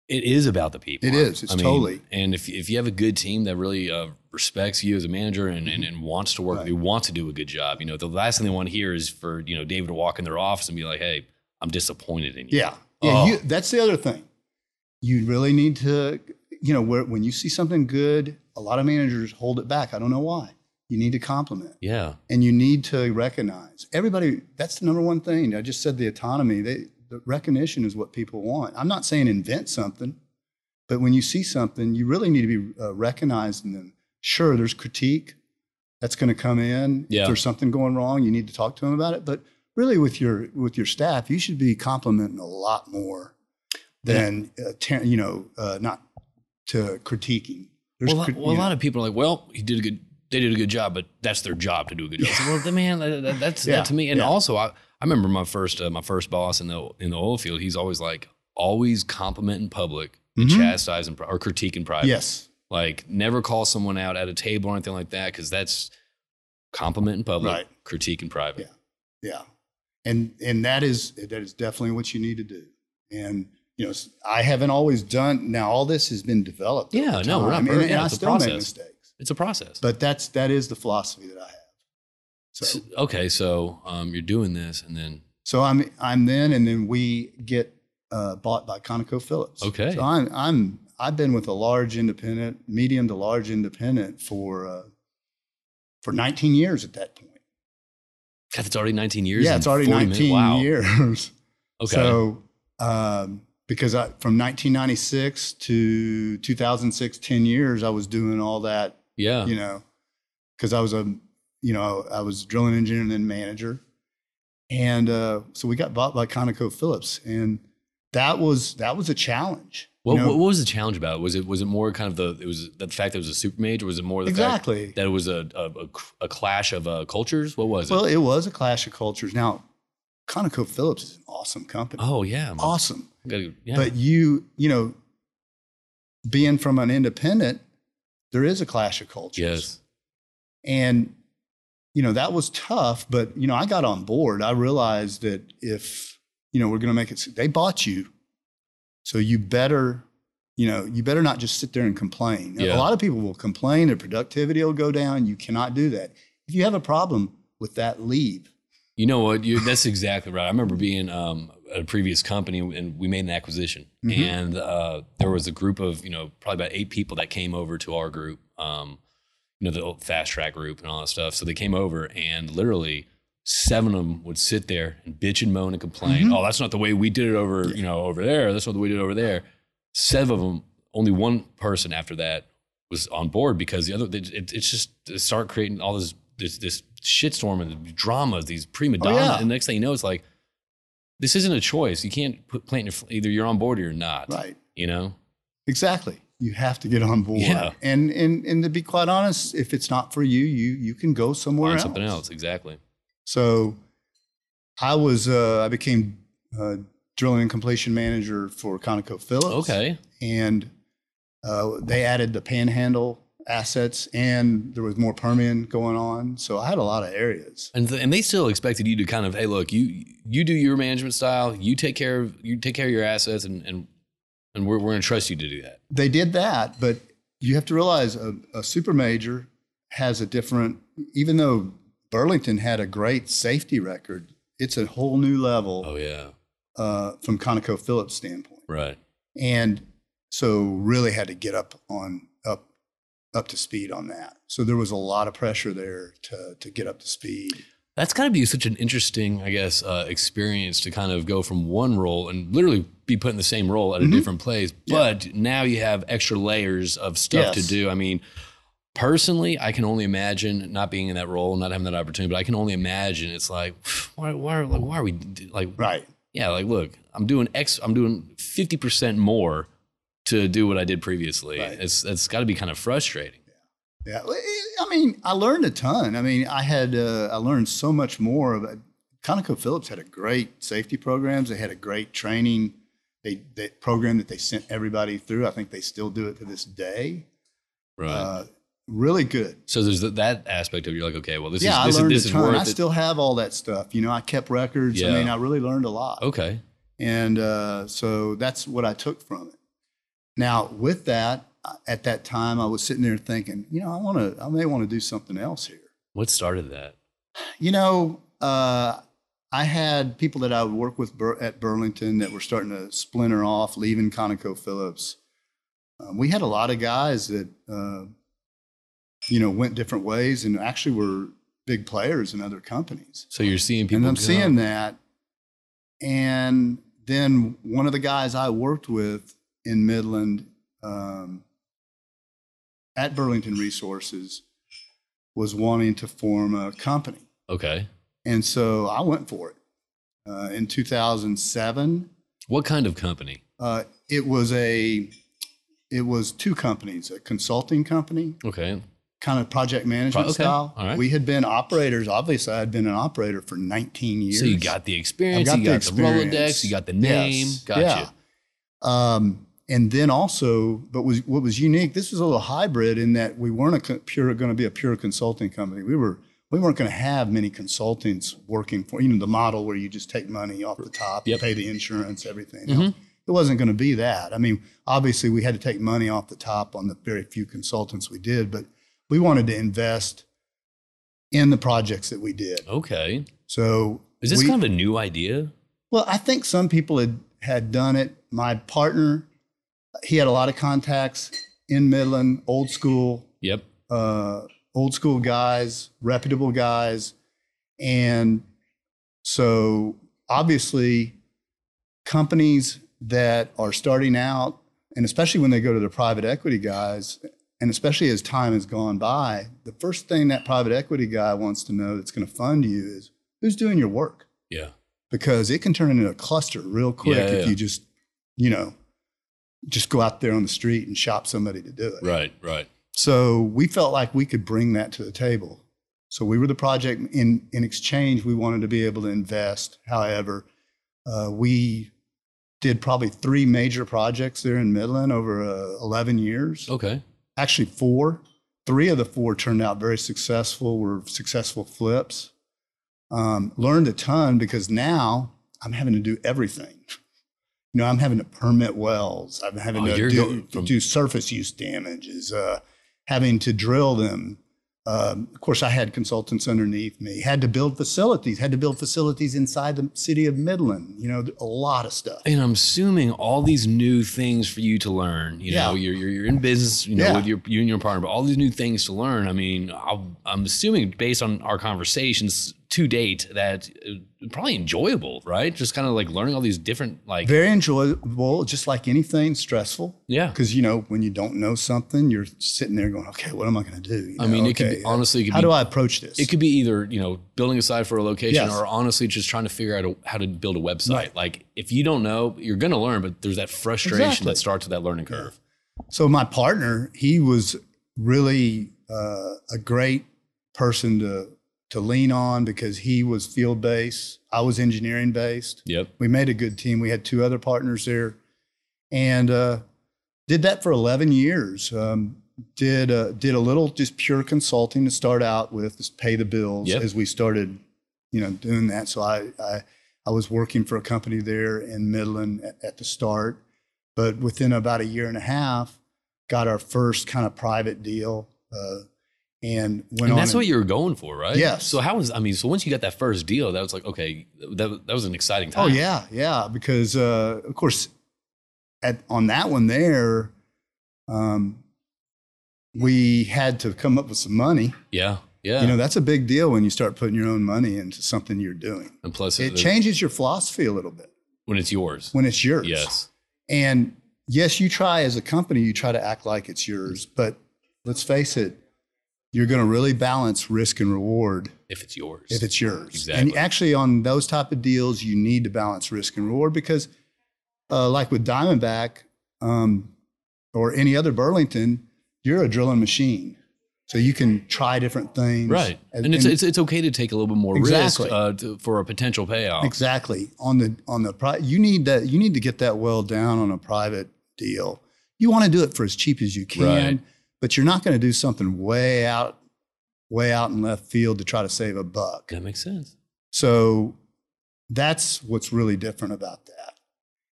it is about the people. It is. It's I mean, totally. And if, if you have a good team that really uh, respects you as a manager and, and, and wants to work, Right. with you wants to do a good job, you know, the last thing they want to hear is for, you know, David to walk in their office and be like, hey, I'm disappointed in you. Yeah. Yeah. Oh. You, that's the other thing. You really need to, you know, where, when you see something good, a lot of managers hold it back. I don't know why. You need to compliment Yeah. and you need to recognize everybody. That's the number one thing. I just said the autonomy. They, the recognition is what people want. I'm not saying invent something, but when you see something, you really need to be uh, recognizing them. Sure, there's critique that's going to come in. Yeah. If there's something going wrong, you need to talk to them about it. But really, with your with your staff, you should be complimenting a lot more than uh, te- you know, uh, not to critiquing. There's Well, a- crit- well, a lot of people are like, well, he did a good, they did a good job, but that's their job to do a good job. So, well, the man, that, that- that's Yeah, that to me. And yeah. also, I, I remember my first, uh, my first boss in the in the oil field. He's always like, always compliment in public, and Mhm. chastise in, or critique in private. yes, Like, never call someone out at a table or anything like that, because that's compliment in public, Right. critique in private. yeah, yeah, and and that is that is definitely what you need to do. And you know, s- I haven't always done. Now, all this has been developed. Yeah, no, we're not time, and, perfect. and Yeah, I it's a make process. mistakes. It's a process. But that's that is the philosophy that I have. So okay, so um, you're doing this, and then so I'm I'm then and then we get uh, bought by ConocoPhillips. Okay. So I'm I'm I've been with a large independent, medium to large independent for uh, for 19 years at that point. God, it's already 19 years. yeah, it's already 19 Wow. years. <laughs> Okay. So um, because I from 1996 to 2006, 10 years, I was doing all that yeah. you know, because I was a, you know, I was drilling engineer and then manager, and uh, so we got bought by ConocoPhillips, and that was that was a challenge. you What, know? what, was the challenge about? Was it was it more kind of the it was the fact that it was a super major? Was it more the fact exactly. that it was a a, a, a clash of uh, cultures? What was it? Well, it? it was a clash of cultures. Now, ConocoPhillips is an awesome company, Oh yeah, man. awesome, Gotta- yeah. but you, you know, being from an independent, there is a clash of cultures. yes, And, you know, that was tough, but, you know, I got on board. I realized that if, you know, we're going to make it, they bought you. So you better, you know, you better not just sit there and complain. Yeah. A lot of people will complain, their productivity will go down. You cannot do that. If you have a problem with that, leave. You know what? You, that's exactly right. I remember being um, at a previous company and we made an acquisition, Mhm. and uh, there was a group of you know probably about eight people that came over to our group. Um, you know the old fast track group and all that stuff. So they came over and literally seven of them would sit there and bitch and moan and complain. Mhm. Oh, that's not the way we did it over, you know, over there. That's not the way we did it over there. Seven of them, only one person after that was on board because the other, it, it- it's just start creating all this, this, this shitstorm and the dramas, these prima Oh, donnas. yeah. And next thing you know, it's like, this isn't a choice. You can't put plant your, either you're on board or you're not, Right. you know? Exactly. You have to get on board. Yeah. And, and, and to be quite honest, if it's not for you, you, you can go somewhere Find else. something else. Exactly. So I was, uh, I became uh, drilling and completion manager for ConocoPhillips. Okay. And uh, they added the panhandle assets and there was more Permian going on. So I had a lot of areas. And, th- and they still expected you to kind of, hey, look, you you do your management style, you take care of you take care of your assets, and and and we're we're gonna trust you to do that. They did that, but you have to realize a, a super major has a different, even though Burlington had a great safety record, it's a whole new level Oh yeah, uh, from ConocoPhillips standpoint. right. and so really had to get up on up to speed on that. So there was a lot of pressure there to to get up to speed. That's got to be such an interesting, I guess, uh, experience to kind of go from one role and literally be put in the same role at a Mhm. different place. Yeah. But now you have extra layers of stuff to do. I mean, personally, I can only imagine not being in that role, not having that opportunity. But I can only imagine it's like, why, why, like, why are we like? Right. yeah, like look, I'm doing X, I'm doing 50% more to do what I did previously. Right. It's it's got to be kind of frustrating. Yeah, it- I mean, I learned a ton. I mean, I had uh, I learned so much more. About, ConocoPhillips had a great safety programs. They had a great training they, they program that they sent everybody through. I think they still do it to this day. Right. Uh, really good. so there's th- that aspect of you're like, okay, well this yeah, is this, I learned is, this a is ton. I it. still have all that stuff. You know, I kept records. Yeah. I mean, I really learned a lot. okay. And uh, so that's what I took from it. Now, with that, uh, at that time, I was sitting there thinking, you know, I want to, I may want to do something else here. What started that? You know, uh, I had people that I would work with Bur- at Burlington that were starting to splinter off, leaving ConocoPhillips. Um, we had a lot of guys that, uh, you know, went different ways and actually were big players in other companies. So you're seeing people and I'm seeing that. And then one of the guys I worked with in Midland um, at Burlington Resources was wanting to form a company. Okay. And so I went for it. Uh, in 2007, What kind of company? uh, it was a it was two companies, a consulting company, Okay. kind of project management Pro- okay, style. all right. We had been operators. Obviously, I had been an operator for 19 years. So you got the experience, I've you got got the the, Rolodex, you got the name. Yes. Gotcha. Yeah. Um, and then also, but was what was unique. This was a little hybrid in that we weren't a pure going to be a pure consulting company. We were we weren't going to have many consultants working for you know the model where you just take money off the top, Yep. pay the insurance, everything. Mhm. It wasn't going to be that. I mean, obviously we had to take money off the top on the very few consultants we did, but we wanted to invest in the projects that we did. Okay. So Is this we- kind of a new idea? well, I think some people had, had done it. My partner, he had a lot of contacts in Midland, old school, Yep. uh, old school guys, reputable guys. And so obviously, companies that are starting out, and especially when they go to the private equity guys, and especially as time has gone by, the first thing that private equity guy wants to know that's going to fund you is who's doing your work Yeah. because it can turn into a cluster real quick Yeah, if yeah. you just, you know, just go out there on the street and shop somebody to do it. Right. Right. So we felt like we could bring that to the table. So we were the project. In in exchange, we wanted to be able to invest. However, uh, we did probably three major projects there in Midland over uh, 11 years. Okay. Actually, four. Three of the four turned out very successful. Were successful flips. Um, learned a ton because now I'm having to do everything. <laughs> You know, I'm having to permit wells. I'm having Oh, to do, from- do surface use damages. Uh, having to drill them. Um, of course, I had consultants underneath me. Had to build facilities. Had to build facilities inside the city of Midland. You know, a lot of stuff. And I'm assuming all these new things for you to learn. You know, Yeah. you're, you're you're in business, you know, Yeah. with your you and your partner, but all these new things to learn. I mean, I'll, I'm assuming based on our conversations to date that uh, probably enjoyable, right? Just kind of like learning all these different like Very enjoyable, just like anything stressful. yeah. Because you know, when you don't know something, you're sitting there going, "Okay, what am I going to do?" You I mean, know, it could be, honestly, it could How be, do I approach this? it could be either you know building a site for a location, Yes. or honestly just trying to figure out a, how to build a website. Right. Like if you don't know, you're gonna learn, but there's that frustration Exactly. that starts with that learning curve. So my partner, he was really uh, a great person to to lean on because he was field based. I was engineering based. Yep. We made a good team. We had two other partners there, and uh, did that for eleven years. Um, did uh, did a little just pure consulting to start out with, just pay the bills Yep. as we started, you know, doing that. So I I, I was working for a company there in Midland at, at the start, but within about a year and a half, got our first kind of private deal, uh, and went and that's and- what you were going for, right? Yes. So how was I mean? So once you got that first deal, that was like okay, that that was an exciting time. Oh yeah, yeah. Because uh, of course, at on that one there, um, we had to come up with some money. yeah, yeah. You know, that's a big deal when you start putting your own money into something you're doing. and plus, It changes your philosophy a little bit when it's yours. when it's yours. Yes. And yes, you try as a company, you try to act like it's yours. But let's face it, you're going to really balance risk and reward If it's yours. if it's yours. Exactly. And actually, on those type of deals, you need to balance risk and reward because, uh, like with Diamondback um, or any other Burlington, you're a drilling machine, so you can try different things. right. And, it's, it's it's okay to take a little bit more Exactly. risk uh, to, for a potential payoff. exactly on the on the pri- you need that you need to get that well down on a private deal. You want to do it for as cheap as you can, Right. But you're not going to do something way out way out in left field to try to save a buck. That makes sense. So that's what's really different about that.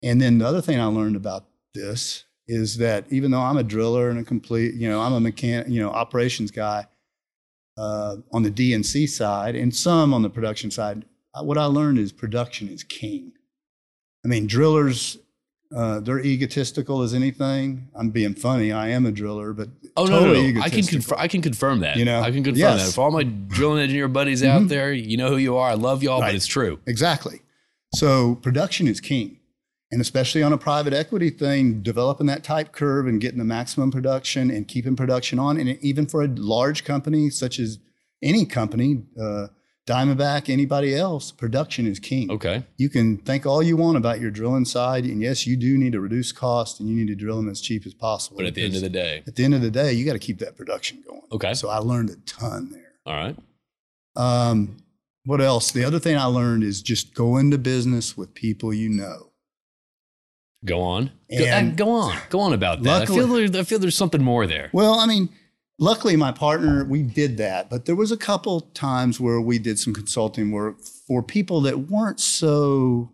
And then the other thing I learned about this is that even though I'm a driller and a complete, you know, I'm a mechanic, you know, operations guy uh, on the DNC side and some on the production side, what I learned is production is king. I mean, drillers, uh, they're egotistical as anything. I'm being funny. I am a driller, but Oh no, totally no, no. I can confirm. I can confirm that. You know? I can confirm Yes. that. For all my drilling engineer buddies out Mhm. there, you know who you are. I love y'all, Right. but it's true. Exactly. So production is king. And especially on a private equity thing, developing that type curve and getting the maximum production and keeping production on. And even for a large company such as any company, uh, Diamondback, anybody else, production is king. Okay. You can think all you want about your drilling side. And yes, you do need to reduce cost and you need to drill them as cheap as possible. But at the end of the day, at the end of the day, you got to keep that production going. okay. So I learned a ton there. All right. Um, what else? The other thing I learned is just go into business with people you know. Go on. Go, And- uh, go on. Go on about that. I feel, there, I feel there's something more there. Well, I mean, luckily my partner, we did that, but there was a couple times where we did some consulting work for people that weren't so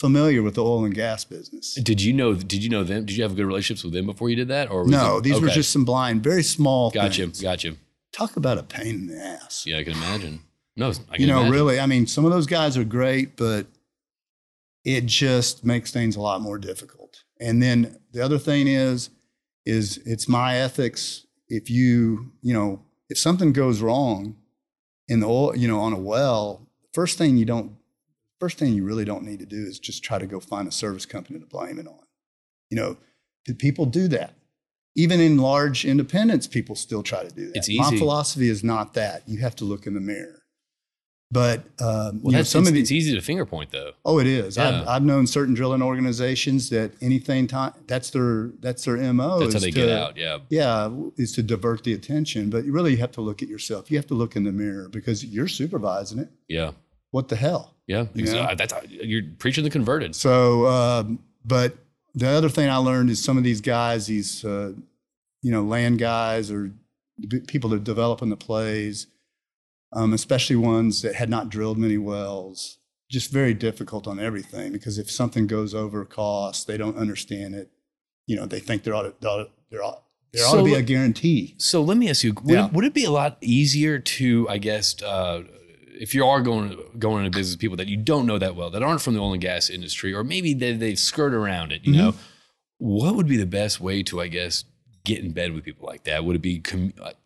familiar with the oil and gas business. Did you know? Did you know them? Did you have good relationships with them before you did that? Or No, it- these were just some blind, very small Gotcha. things. Gotcha. Talk about a pain in the ass. Yeah, I can imagine. No, I can you know, imagine. really, I mean, some of those guys are great, but it just makes things a lot more difficult. And then the other thing is, is it's my ethics. If you, you know, if something goes wrong in the oil, you know, on a well, first thing you don't, first thing you really don't need to do is just try to go find a service company to blame it on. You know, people do that. Even in large independents, people still try to do that. It's My philosophy is not that. You have to look in the mirror. But um, Well, you know, some it's, of it's easy to finger point though. oh, it is. Yeah. I've, I've known certain drilling organizations that anything time that's their that's their mo. That's how they to, get out. Yeah. Yeah, is to divert the attention. But you really have to look at yourself. You have to look in the mirror because you're supervising it. Yeah. What the hell? Yeah. you know? that's you're preaching the converted. So, um, but the other thing I learned is some of these guys, these uh, you know land guys or people that are developing the plays, um, especially ones that had not drilled many wells, just very difficult on everything because if something goes over cost, they don't understand it. You know, they think there ought to there ought, there ought, ought So to be a guarantee. So let me ask you: Would, Yeah. it, would it be a lot easier to, I guess, uh, if you are going going into business with people that you don't know that well, that aren't from the oil and gas industry, or maybe they they skirt around it? You Mm-hmm. know, what would be the best way to, I guess, get in bed with people like that? Would it be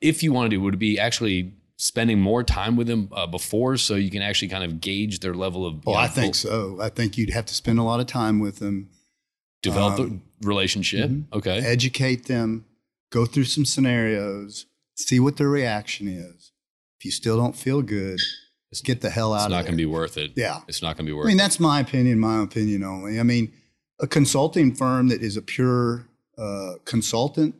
if you want to? Would it be actually spending more time with them uh, before, so you can actually kind of gauge their level of? Well, know, I think so. I think you'd have to spend a lot of time with them. Develop Um, a relationship. mhm. Okay. educate them, go through some scenarios, see what their reaction is. If you still don't feel good, just get the hell out of it. It's not going to be worth it. Yeah. It's not going to be worth it I mean, it. that's my opinion, my opinion only. I mean, a consulting firm that is a pure uh, consultant,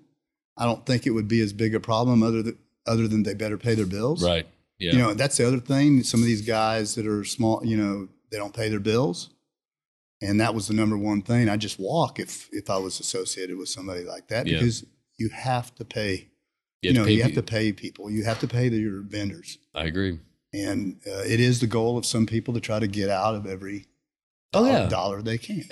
I don't think it would be as big a problem other than, other than they better pay their bills. Right. Yeah. You know, that's the other thing. Some of these guys that are small, you know, they don't pay their bills. And that was the number one thing. I just walk if if I was associated with somebody like that Yeah. because you have to pay. You You, have to know, pay you have to pay people. You have to pay the, your vendors. I agree. And uh, it is the goal of some people to try to get out of every Oh, dollar, yeah. dollar they can.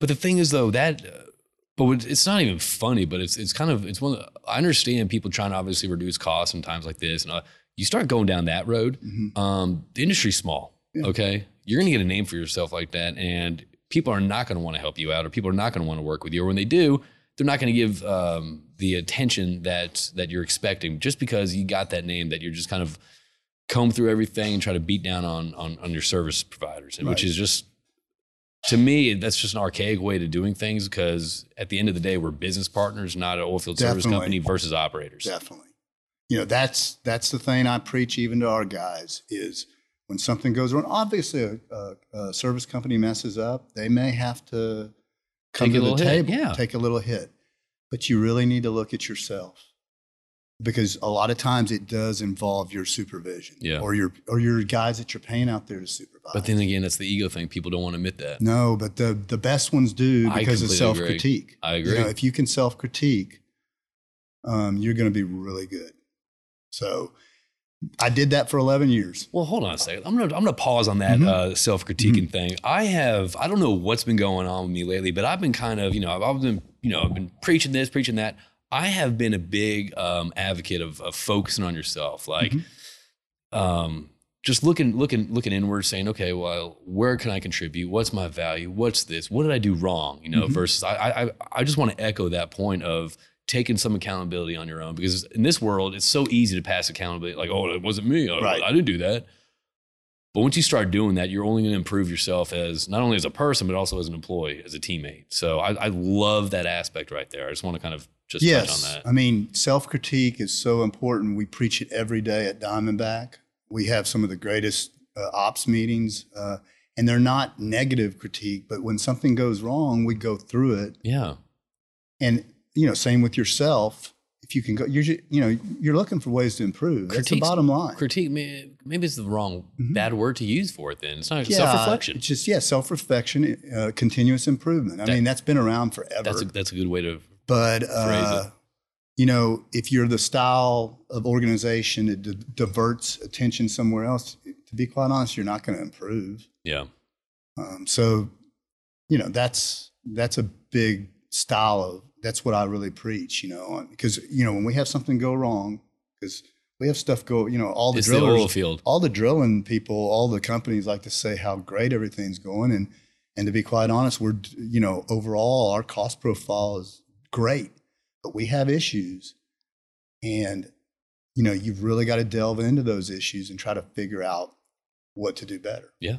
But the thing is, though, that, uh, but it's not even funny. But it's it's kind of it's one. Of, I understand people trying to obviously reduce costs in times like this, and uh, you start going down that road. Mhm. Um, the industry's small. Yeah. Okay, you're going to get a name for yourself like that, and people are not going to want to help you out, or people are not going to want to work with you, or when they do, they're not going to give um, the attention that that you're expecting, just because you got that name that you're just kind of comb through everything and try to beat down on on, on your service providers, and which is just to me that's just an archaic way to doing things because at the end of the day we're business partners, not an oilfield service company versus operators. Definitely. you know, that's that's the thing I preach even to our guys is when something goes wrong. Obviously, a, a, a service company messes up, they may have to come Take a to the table, yeah. take a little hit, but you really need to look at yourself because a lot of times it does involve your supervision Yeah. or your or your guys that you're paying out there to supervise. But then again, that's the ego thing. People don't want to admit that. no, but the the best ones do because of self critique. I You agree. know, if you can self critique, um, you're going to be really good. So I did that for 11 years. Well, hold on a second. I'm gonna I'm gonna pause on that Mhm. uh, self critiquing thing. I have I don't know what's been going on with me lately, but I've been kind of you know I've, I've been you know I've been preaching this, preaching that. I have been a big um, advocate of, of focusing on yourself, like Mhm. um, just looking looking looking inward, saying, okay, well, where can I contribute? What's my value? What's this? What did I do wrong? You know, Mhm. versus I I I just want to echo that point of taking some accountability on your own because in this world it's so easy to pass accountability like oh it wasn't me I, Right. I didn't do that but once you start doing that you're only going to improve yourself as not only as a person but also as an employee as a teammate so i, I love that aspect right there i just want to kind of just touch yes. on that I mean, self critique is so important. We preach it every day at Diamondback. We have some of the greatest uh, ops meetings, uh, and they're not negative critique, but when something goes wrong, we go through it. yeah And, you know, same with yourself. If you can go, you're, you know, you're looking for ways to improve. That's the bottom line. critique maybe it's the wrong Mhm. bad word to use for it then it's not Yeah, self-reflection It's just, yeah, self reflection, uh, continuous improvement. I That- mean, that's been around forever. that's a, that's a good way to but phrase uh, you know, if you're the style of organization that di- diverts attention somewhere else, to be quite honest, you're not going to improve. yeah Um, so, you know, that's that's a big style of that's what I really preach. You know, because you know when we have something go wrong, because we have stuff go, you know, all the it's the drillers, field all the drilling people, all the companies like to say how great everything's going, and and to be quite honest, we're you know overall our cost profile is great, but we have issues, and you know you've really got to delve into those issues and try to figure out what to do better. yeah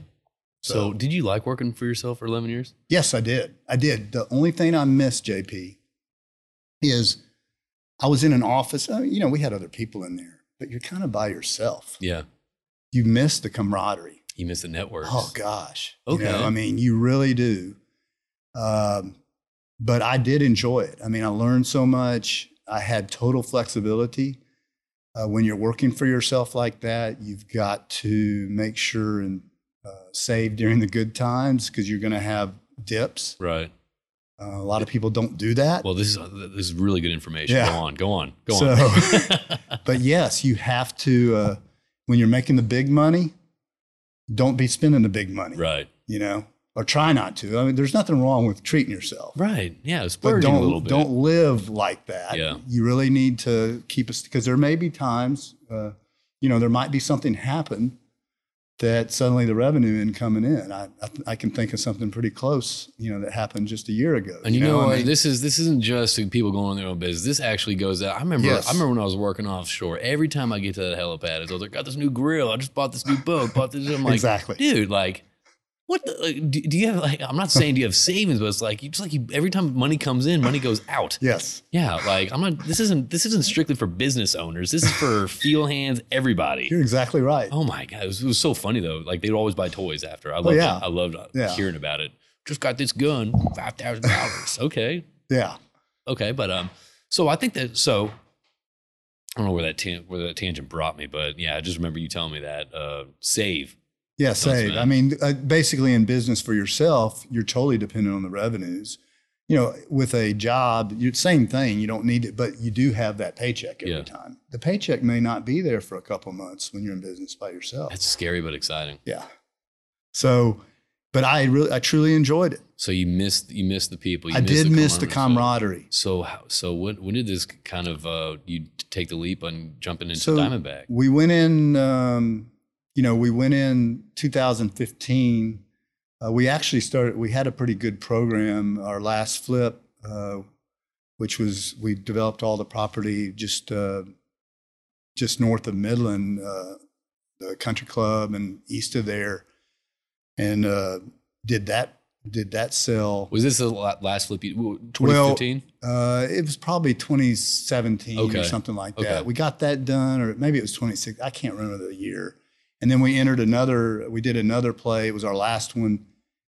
so, So- did you like working for yourself for 11 years Yes, I did. I did. The only thing I missed, JP, is I was in an office. uh, You know, we had other people in there, but you're kind of by yourself. yeah You miss the camaraderie. you miss the network. Oh gosh. Okay. You know, I mean, you really do. Um, but I did enjoy it. I mean, I learned so much. I had total flexibility. Uh, when you're working for yourself like that, you've got to make sure and uh, save during the good times because you're going to have dips. right Uh, a lot of people don't do that. Well, this is this is really good information. Yeah. Go on, go on, go So- on. <laughs> <laughs> but yes, you have to, uh, when you're making the big money, don't be spending the big money, right, you know, or try not to. I mean, there's nothing wrong with treating yourself. right. Yeah, But don't a little bit. don't live like that. Yeah. You really need to keep us because there may be times, uh, you know, there might be something happen that suddenly the revenue in coming in. I, I I can think of something pretty close, you know, that happened just a year ago. and you know, I what? mean? this is this isn't just people going on their own business. This actually goes out. I remember. Yes. I remember when I was working offshore. Every time I get to that helipad, it's, I was like, "Got this new grill. I just bought this new boat. Bought this." I'm like, exactly. dude, like, what? The, like, do, do you have like? I'm not saying do you have savings, but it's like you just like you, every time money comes in, money goes out. Yes. Yeah, like I'm not. This isn't. This isn't strictly for business owners. This is for <laughs> feel hands, everybody. You're exactly right. Oh my god, it was, it was so funny though. Like they'd always buy toys after. I loved. Oh, yeah. I loved Yeah. hearing about it. Just got this gun, five thousand dollars. <laughs> Okay, Yeah. okay, but um, so I think that so. I don't know where that tan- where that tangent brought me, but yeah, I just remember you telling me that uh, save. Yeah, save. I mean, uh, basically in business for yourself, you're totally dependent on the revenues. You know, with a job, you same thing. You don't need it, but you do have that paycheck every Yeah. time. The paycheck may not be there for a couple months when you're in business by yourself. That's scary but exciting. yeah. So, but I really, I truly enjoyed it. So you missed you missed the people. You I did miss the camaraderie. camaraderie. So so when when did this kind of uh, you take the leap on jumping into So- Diamondback? We went in, um, you know, we went in 2015. Uh, we actually started, we had a pretty good program. Our last flip, uh, which was, we developed all the property just, uh, just north of Midland, uh, the country club and east of there, and uh, did that did that sell? Was this the last flip? you- 2015. Uh, it was probably 2017 Okay. or something like Okay. that. We got that done, or maybe it was 26. I can't remember the year. And then we entered another. We did another play. It was our last one.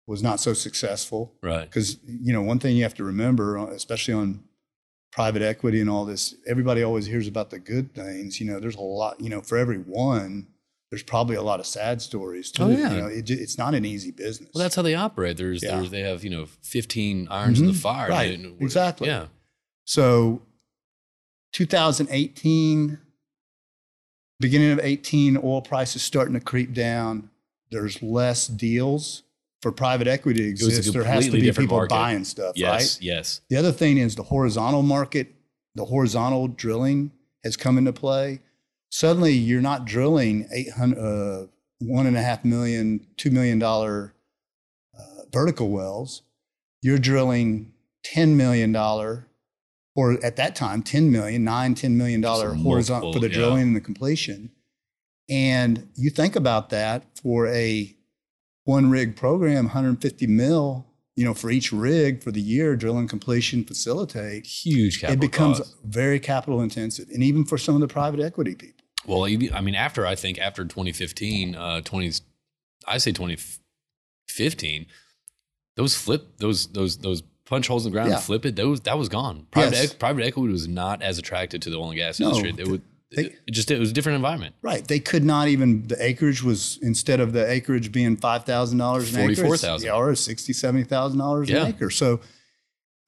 Was not so successful right. because you know one thing you have to remember, uh, especially on private equity and all this. Everybody always hears about the good things. You know, there's a lot. You know, for every one, there's probably a lot of sad stories too. Oh, yeah. You know, it, it's not an easy business. Well, that's how they operate. There's, Yeah. there's they have you know 15 irons in the Mhm. fire. Right. Exactly. Yeah. So 2018, beginning of 18, oil prices starting to creep down. There's less deals for private equity to exist. There has to be people market. buying stuff, Yes. right? Yes. The other thing is the horizontal market, the horizontal drilling has come into play. Suddenly, you're not drilling 800, uh, one and a half million, two million dollar uh, vertical wells. You're drilling ten million dollar, or at that time, 10 million, nine, 10 million dollar horizontal for the yeah. drilling and the completion. And you think about that for a one rig program, 150 mil, you know, for each rig for the year, drilling, completion facilitate, Huge capital it becomes cost. very capital intensive. And even for some of the private equity people. Well, I mean, after I think after 2015, uh, 20, I say 2015, those flip those those those punch holes in the ground Yeah. and flip it. Those that was gone. Private Yes. ec- private equity was not as attracted to the oil and gas No, industry. It would they- it just it was a different environment. Right. They could not even, the acreage was, instead of the acreage being $5,000 an acre, it's- 44,000. Or $60,000, $70,000 Yeah. an acre. So,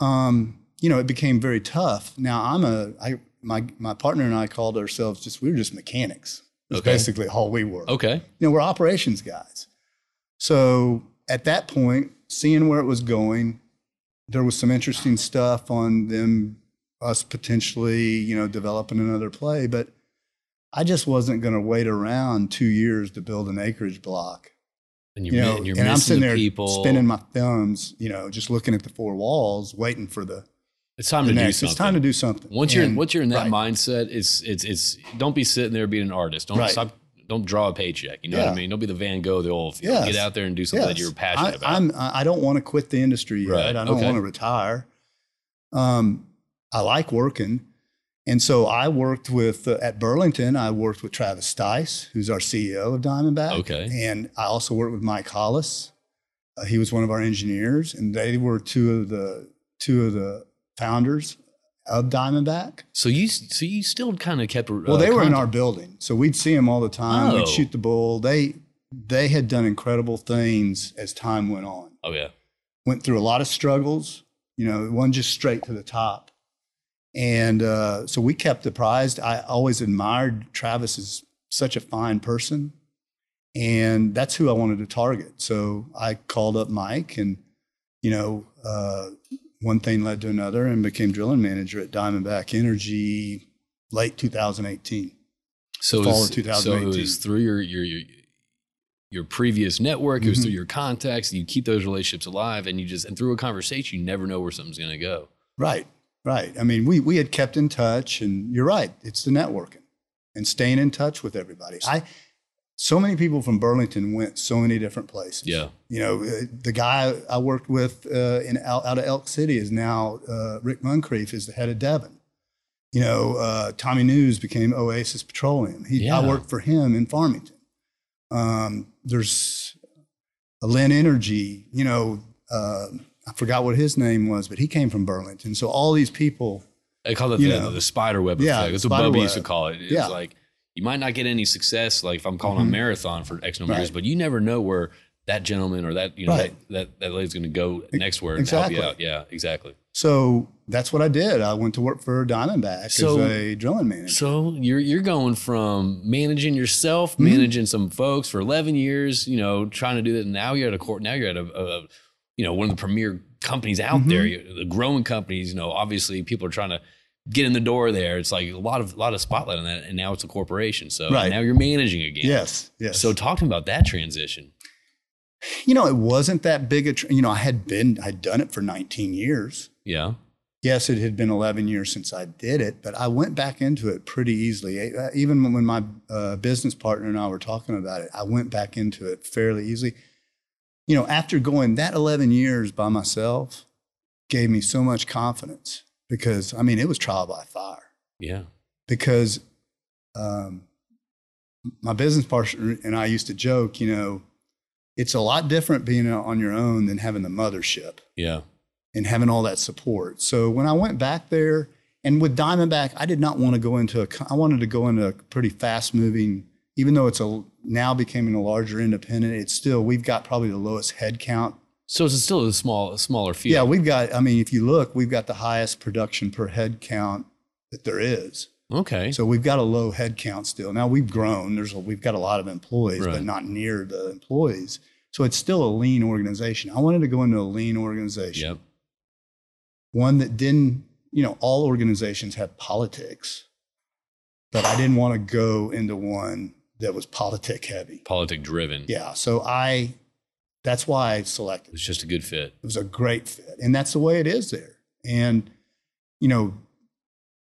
um, you know, it became very tough. Now I'm a, I, my, my partner and I called ourselves just, we were just mechanics. That's Okay. basically all we were. Okay. you know, we're operations guys. So at that point, seeing where it was going, there was some interesting stuff on them, us potentially, you know, developing another play. But I just wasn't going to wait around two years to build an acreage block. And you're, You mi- know, and you're and I'm sitting the there people. spinning my thumbs, you know, just looking at the four walls, waiting for the, it's time the to do something. It's time to do something. Once you're And- once you're in that right. mindset, it's it's it's don't be sitting there being an artist. Don't Right. stop. Don't draw a paycheck. You know what I Yeah. mean? Don't be the Van Gogh the field. Yes. Get out there and do something that you're passionate I, about. I'm, I don't want to quit the industry yet. Right. I don't Okay. want to retire. Um, I like working. And so I worked with, uh, at Burlington, I worked with Travis Stice, who's our CEO of Diamondback. Okay. And I also worked with Mike Hollis. Uh, he was one of our engineers, and they were two of the two of the founders of Diamondback. so you so you still kind of kept. Well, they were in our building, so we'd see them all the time. Oh. We'd shoot the bull. They they had done incredible things as time went on Oh yeah. went through a lot of struggles, you know, one just straight to the top. And uh, so we kept apprised. I always admired Travis as such a fine person. And that's who I wanted to target. So I called up Mike, and, you know, uh, one thing led to another and became drilling manager at Diamondback Energy late 2018. So Fall was, of so it 2018. was through your your your, your previous network. It was Mhm. through your contacts. You keep those relationships alive, and you just and through a conversation, you never know where something's going to go. Right, right. I mean, we we had kept in touch, and you're right. It's the networking and staying in touch with everybody. I so many people from Burlington went so many different places. Yeah. You know, uh, the guy I worked with uh, in out, out of Elk City is now uh, Rick Muncrief is the head of Devon. You know, uh, Tommy Nusz became Oasis Petroleum. He, Yeah. I worked for him in Farmington. Um, there's a Linn Energy. You know, uh, I forgot what his name was, but he came from Burlington. So all these people. I call it the, know. the spider web Yeah, effect. That's what Bubba used to call it. It's Yeah. like you might not get any success, like if I'm calling a Mhm. marathon for X number of years, but you never know where that gentleman or that you know Right. that, that that lady's going to go next where and exactly. help you out. Yeah, exactly. So that's what I did. I went to work for Diamondback So- as a drilling manager. So you're you're going from managing yourself, Mhm. managing some folks for 11 years, you know, trying to do that. Now you're at a court. Now you're at a, a you know one of the premier companies out Mhm. there, the growing companies. You know, obviously people are trying to get in the door there. It's like a lot of a lot of spotlight on that, and now it's a corporation. So Right. now you're managing again. yes, yes. So talk to me about that transition. you know, it wasn't that big a. Tr- you know, I had been, I'd done it for 19 years. Yeah. Yes, it had been 11 years since I did it, but I went back into it pretty easily. Uh, Even when my uh, business partner and I were talking about it, I went back into it fairly easily. you know, after going that 11 years by myself, gave me so much confidence because, I mean, it was trial by fire. Yeah. Because um, my business partner and I used to joke, you know, it's a lot different being on your own than having the mothership Yeah. and having all that support. So when I went back there, and with Diamondback, I did not want to go into a, I wanted to go into a pretty fast moving. Even though it's a now becoming a larger independent, it's still we've got probably the lowest head count. So it's still a small, a smaller field. Yeah, we've got. I mean, if you look, we've got the highest production per head count that there is. Okay. So we've got a low head count still. Now we've grown. There's a, we've got a lot of employees, Right. but not near the employees. So it's still a lean organization. I wanted to go into a lean organization. Yep. one that didn't, you know, all organizations have politics, but I didn't want to go into one that was politic heavy. Politic driven. Yeah. So I, that's why I selected. It's just a good fit. It was a great fit. And that's the way it is there. And, you know,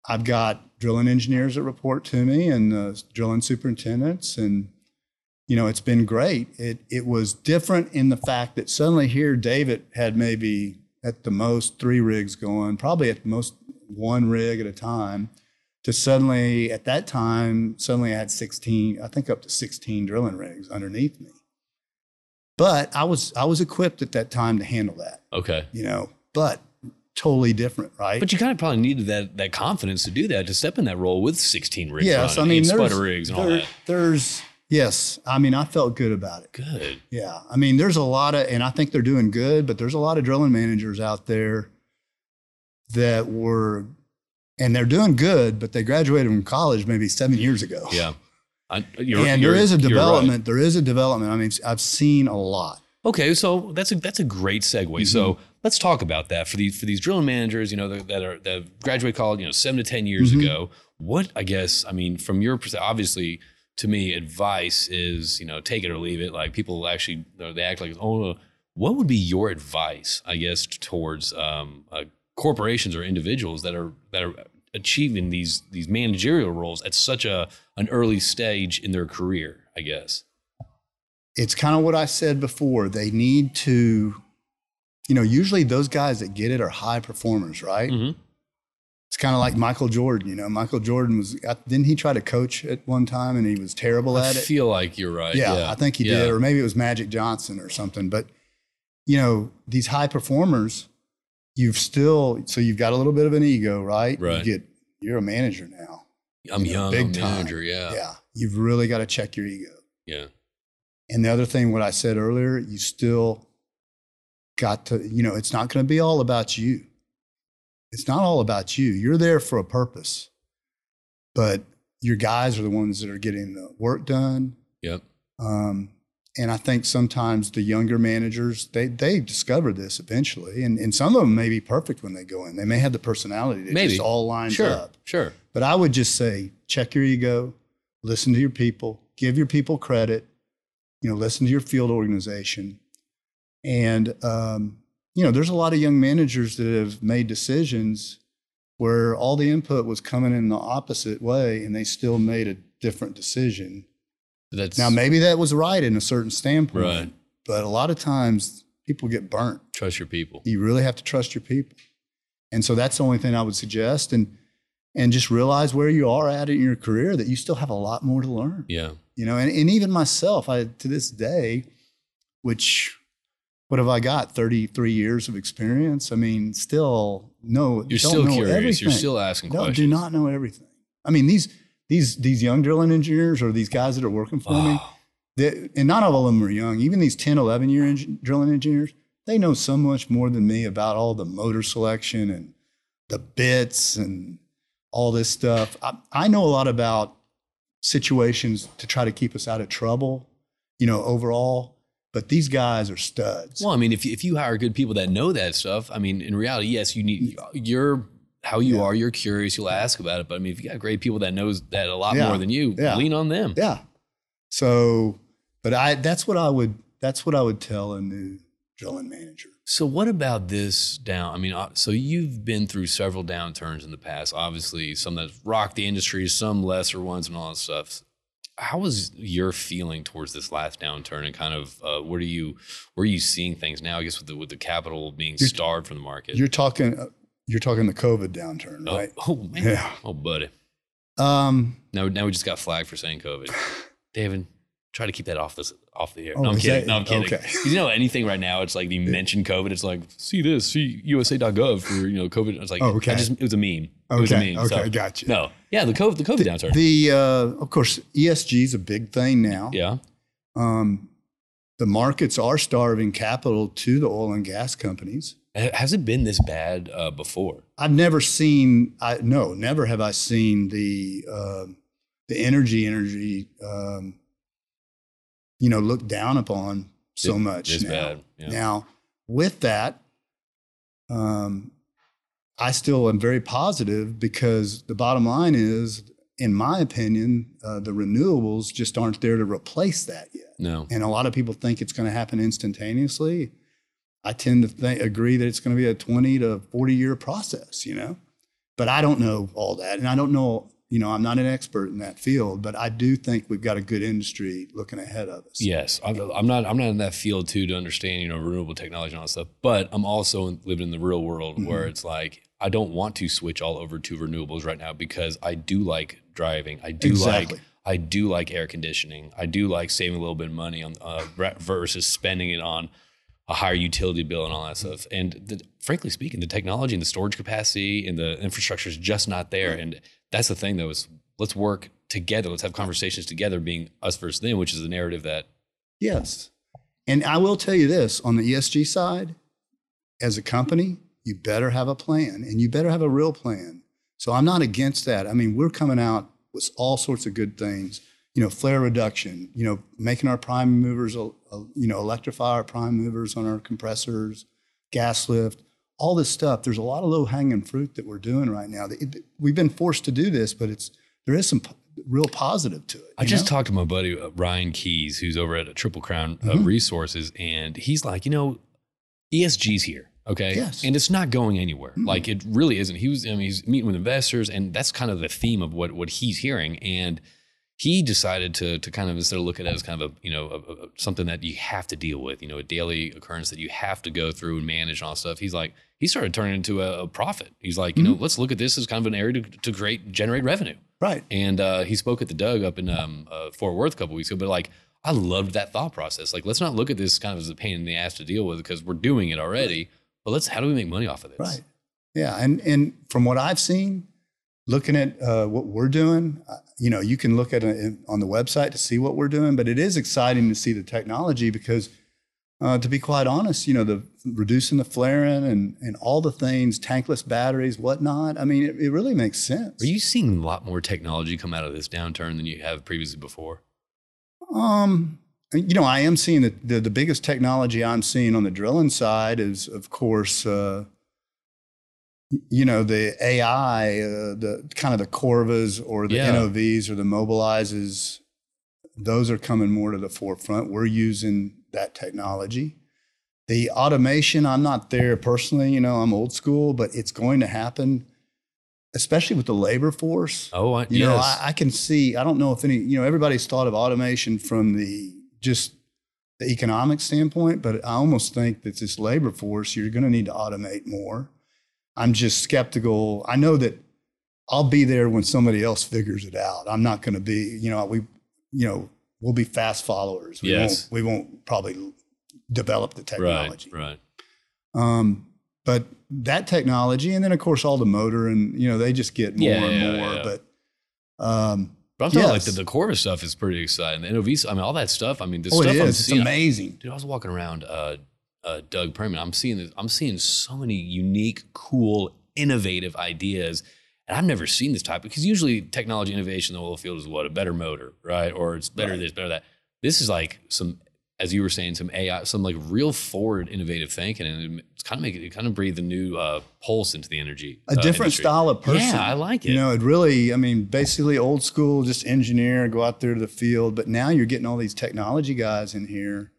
I've got drilling engineers that report to me and uh, drilling superintendents. And, you know, it's been great. It, it was different in the fact that suddenly here, David had maybe at the most three rigs going, probably at the most one rig at a time. To suddenly, at that time, suddenly I had 16, I think up to 16 drilling rigs underneath me. But I was I was equipped at that time to handle that Okay. you know, but totally different, right? But you kind of probably needed that that confidence to do that to step in that role with 16 rigs. yes, I mean, spudder rigs and all that. there's, yes, I mean, I felt good about it. Good. Yeah. I mean, there's a lot of, and I think they're doing good, but there's a lot of drilling managers out there that were, and they're doing good, but they graduated from college maybe seven years ago. Yeah. I, you're, and there is a you're right. development. There is a development. I mean, I've seen a lot. Okay, so that's a that's a great segue. Mm-hmm. So let's talk about that for these for these drilling managers. You know that, that are that graduate college. You know, seven to ten years Mhm. ago. What I guess I mean from your perspective, obviously to me, advice is you know take it or leave it. Like people actually they act like oh, what would be your advice? I guess towards um, uh, corporations or individuals that are that are achieving these these managerial roles at such a an early stage in their career. I guess. it's kind of what I said before. They need to, you know, usually those guys that get it are high performers, right? Mhm. It's kind of like Michael Jordan. You know, Michael Jordan was didn't he try to coach at one time and he was terrible I at it? I feel like you're right. yeah, Yeah, I think he Yeah. did, or maybe it was Magic Johnson or something. But you know, these high performers, you've still so you've got a little bit of an ego, right? Right. You get you're a manager now. I'm you know, young, big I'm time. manager. Yeah. yeah, you've really got to check your ego. Yeah. And the other thing, what I said earlier, you still got to, you know, it's not going to be all about you. It's not all about you. You're there for a purpose, but your guys are the ones that are getting the work done. Yep. Um, and I think sometimes the younger managers, they, they discover this eventually. And, and some of them may be perfect when they go in. They may have the personality that Maybe. just all lines Sure. up. Sure. But I would just say check your ego, listen to your people, give your people credit, you know, listen to your field organization. And, um, you know, there's a lot of young managers that have made decisions where all the input was coming in the opposite way and they still made a different decision. That's Now, maybe that was right in a certain standpoint, Right. but a lot of times people get burnt trust your people. you really have to trust your people and so that's the only thing i would suggest and and just realize where you are at in your career that you still have a lot more to learn Yeah. you know and, and even myself i to this day which what have i got 33 years of experience i mean still no You're don't still know curious. You're still asking no, questions. do not know everything i mean these these these young drilling engineers or these guys that are working for me Oh, they, and not all of them are young. Even these 10, 11 year drilling engineers, they know so much more than me about all the motor selection and the bits and all this stuff. I, I know a lot about situations to try to keep us out of trouble, you know, overall. But these guys are studs. well, I mean, if if you hire good people that know that stuff, I mean, in reality, yes, you need you're how you Yeah. are. You're curious. You'll ask about it. But I mean, if you got great people that knows that a lot Yeah. more than you, Yeah. lean on them. Yeah. So, but I that's what I would that's what I would tell a new drilling manager. So what about this down? I mean, uh, so you've been through several downturns in the past. Obviously, some that rocked the industry, some lesser ones, and all that stuff. how was your feeling towards this last downturn and kind of uh, what are you where are you seeing things now? I guess with the with the capital being You're- starved from the market. You're talking, uh, you're talking the COVID downturn, oh, right? oh man, Yeah. oh buddy. Um, Now now we just got flagged for saying COVID. <sighs> David, try to keep that off this off the air. Oh, no, I'm kidding. that- no, I'm kidding. okay. You know anything right now? It's like you mention COVID. It's like see this, see USA.gov for you know COVID. It's like Oh, okay. I just it was a meme. It was a meme. okay, so- gotcha. No, yeah, the COVID the COVID downturn. The uh, of course ESG is a big thing now. yeah, Um, the markets are starving capital to the oil and gas companies. Ha- has it been this bad uh, before? I've never seen. I no, never have I seen the um the energy energy. Um, you know, looked down upon so It- much now. bad. Yeah. Now, with that, um, I still am very positive because the bottom line is, in my opinion, uh, the renewables just aren't there to replace that yet. No. And a lot of people think it's going to happen instantaneously. I tend to think, agree that it's going to be a 20 to 40 year process, you know? But I don't know all that. And I don't know, you know, I'm not an expert in that field, but I do think we've got a good industry looking ahead of us. Yes, I'm, I'm not. I'm not in that field too to understand you know renewable technology and all that stuff. But I'm also in, living in the real world Mhm. where it's like I don't want to switch all over to renewables right now because I do like driving. I do exactly. like I do like air conditioning. I do like saving a little bit of money on uh, versus spending it on a higher utility bill and all that stuff. And the, frankly speaking, the technology and the storage capacity and the infrastructure is just not there. And that's the thing, though, is let's work together. Let's have conversations together, being us versus them, which is the narrative that Yes. And I will tell you this on the ESG side, as a company, you better have a plan and you better have a real plan. So I'm not against that. I mean, we're coming out with all sorts of good things, you know, flare reduction, you know, making our prime movers, you know, electrify our prime movers on our compressors, gas lift, all this stuff. There's a lot of low hanging fruit that we're doing right now. We've been forced to do this, but it's, there is some p- real positive to it. I just know? talked to my buddy uh, Ryan Keys, who's over at a Triple Crown uh, Mhm. Resources, and he's like, you know, ESG's here, okay, Yes. and it's not going anywhere. Mm-mm. Like it really isn't. He was, I mean, he's meeting with investors, and that's kind of the theme of what what he's hearing, and he decided to to kind of instead of look at it as kind of a you know a, a, something that you have to deal with, you know, a daily occurrence that you have to go through and manage and all stuff. He's like, he started turning into a, a profit. He's like, you know, let's look at this as kind of an area to, to create generate revenue. right. And uh, he spoke at the DUG up in um, uh, Fort Worth a couple weeks ago. But like, I loved that thought process. Like, let's not look at this kind of as a pain in the ass to deal with because we're doing it already. But let's how do we make money off of this? Right. Yeah, and and from what I've seen, looking at uh, what we're doing, uh, you know, you can look at it on the website to see what we're doing. But it is exciting to see the technology because, uh, to be quite honest, you know, the reducing the flaring and and all the things, tankless batteries, whatnot. I mean, it, it really makes sense. Are you seeing a lot more technology come out of this downturn than you have previously before? Um, you know, I am seeing that the, the biggest technology I'm seeing on the drilling side is, of course, uh, you know, the AI, uh, the kind of the Corvas or the Yeah. NOVs or the Mobilizes. Those are coming more to the forefront. We're using that technology. The automation, I'm not there personally. You know, I'm old school, but it's going to happen, especially with the labor force. Oh, I, You yes. know, I, I can see. I don't know if any. You know, everybody's thought of automation from the just the economic standpoint, but I almost think that this labor force, you're going to need to automate more. I'm just skeptical. I know that I'll be there when somebody else figures it out. I'm not going to be. You know, we, you know, we'll be fast followers. We Yes. won't. We won't probably develop the technology. right. Um, but that technology, and then of course all the motor, and you know they just get more Yeah, and yeah, more. yeah. But um, But I'm talking like the, the Corvus stuff is pretty exciting. The NOV, I mean, all that stuff. I mean, the oh, stuff it I'm is. It's seeing. amazing. Dude, I was walking around uh, uh, DUG Permian. I'm seeing this, I'm seeing so many unique, cool, innovative ideas, and I've never seen this type because usually technology innovation in the oil field is what a better motor, right? Or it's better Right. this, better that. This is like some, as you were saying, some AI, some like real forward, innovative thinking, and it's kind of making it kind of breathe a new uh, pulse into the energy. A uh, different industry. style of person. Yeah, I like it. You know, it really. I mean, basically old school, just engineer, go out there to the field. But now you're getting all these technology guys in here,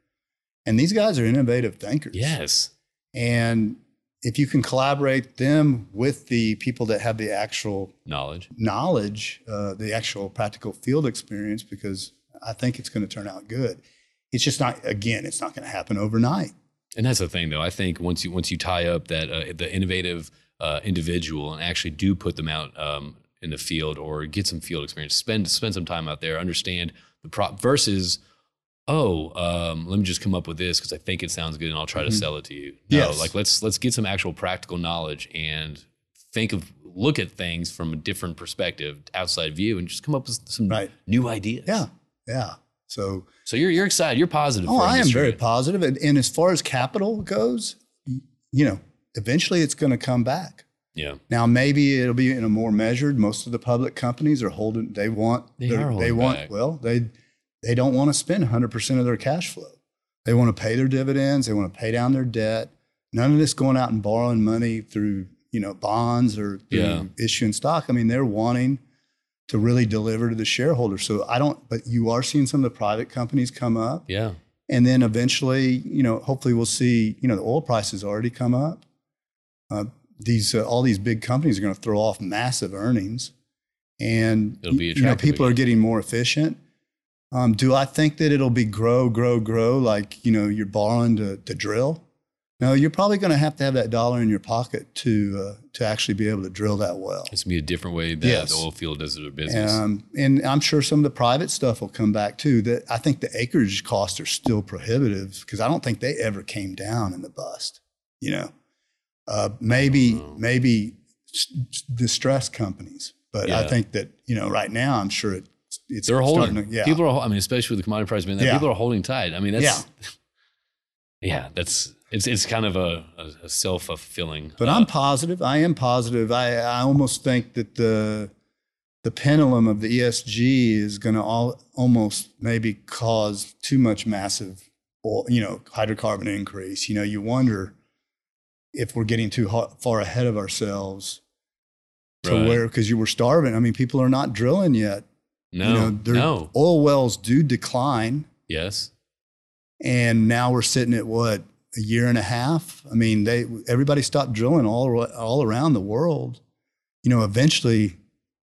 and these guys are innovative thinkers. yes. And if you can collaborate them with the people that have the actual Knowledge. knowledge, uh, the actual practical field experience, because I think it's going to turn out good. It's just not. Again, it's not going to happen overnight. And that's the thing, though. I think once you once you tie up that uh, the innovative uh, individual and actually do put them out um, in the field or get some field experience, spend spend some time out there, understand the prop versus, oh, um, let me just come up with this because I think it sounds good and I'll try to Mhm. sell it to you. No, Yes. like let's let's get some actual practical knowledge and think of look at things from a different perspective, outside view, and just come up with some Right. new ideas. Yeah, yeah. So So you're you're excited. You're positive. Oh, I am very positive. And, and as far as capital goes, you know, eventually it's going to come back. Yeah. Now, maybe it'll be in a more measured. Most of the public companies are holding. They want. They are They want. back. Well, they they don't want to spend 100 percent of their cash flow. They want to pay their dividends. They want to pay down their debt. None of this going out and borrowing money through you know bonds or Yeah. issuing stock. I mean, they're wanting to really deliver to the shareholders. So I don't. But you are seeing some of the private companies come up. Yeah. And then eventually, you know, hopefully we'll see, you know, the oil prices already come up. Uh, these uh, all these big companies are going to throw off massive earnings, and It'll be you know people are getting more efficient. Um, do I think that it'll be grow, grow, grow like you know you're borrowing to, to drill? No, you're probably going to have to have that dollar in your pocket to uh, to actually be able to drill that well. It's gonna be a different way that Yes. the oil field does their business. Um, and I'm sure some of the private stuff will come back too. That I think the acreage costs are still prohibitive because I don't think they ever came down in the bust. You know, uh, maybe know. maybe distressed companies, but I think that you know right now I'm sure it's it's They're holding. to- yeah, People are. I mean, especially with the commodity price being that, Yeah. people are holding tight. I mean, that's. Yeah. <laughs> Yeah, that's it's it's kind of a, a, self fulfilling. But I'm uh, positive. I am positive. I, I almost think that the the pendulum of the ESG is going to all almost maybe cause too much massive, oil, you know, hydrocarbon increase. You know, you wonder if we're getting too ho- far ahead of ourselves to Right. where because you were starving. I mean, people are not drilling yet. No, you know, no, oil wells do decline, yes, and now we're sitting at what a year and a half. I mean, they everybody stopped drilling all all around the world. You know, eventually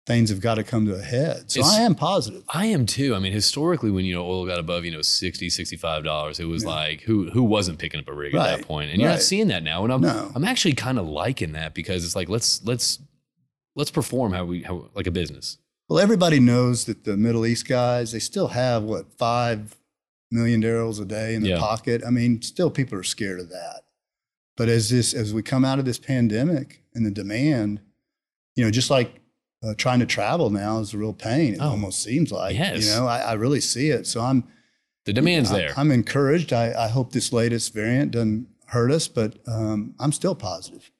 things have got to come to a head. So It's- I am positive. I am too. I mean, historically, when you know oil got above you know 60 65 dollars, it was Yeah. like who who wasn't picking up a rig at Right, that point, and you're not seeing that now. And I'm No. I'm actually kind of liking that because it's like let's let's let's perform how we how like a business. Well, everybody knows that the Middle East guys they still have what five million barrels a day in their Yeah. pocket. I mean, still people are scared of that. But as this as we come out of this pandemic and the demand, you know, just like uh, trying to travel now is a real pain. It Oh. almost seems like Yes. you know I, I really see it. So I'm The demand's I- there. I'm encouraged. I, I hope this latest variant doesn't hurt us, but um, I'm still positive.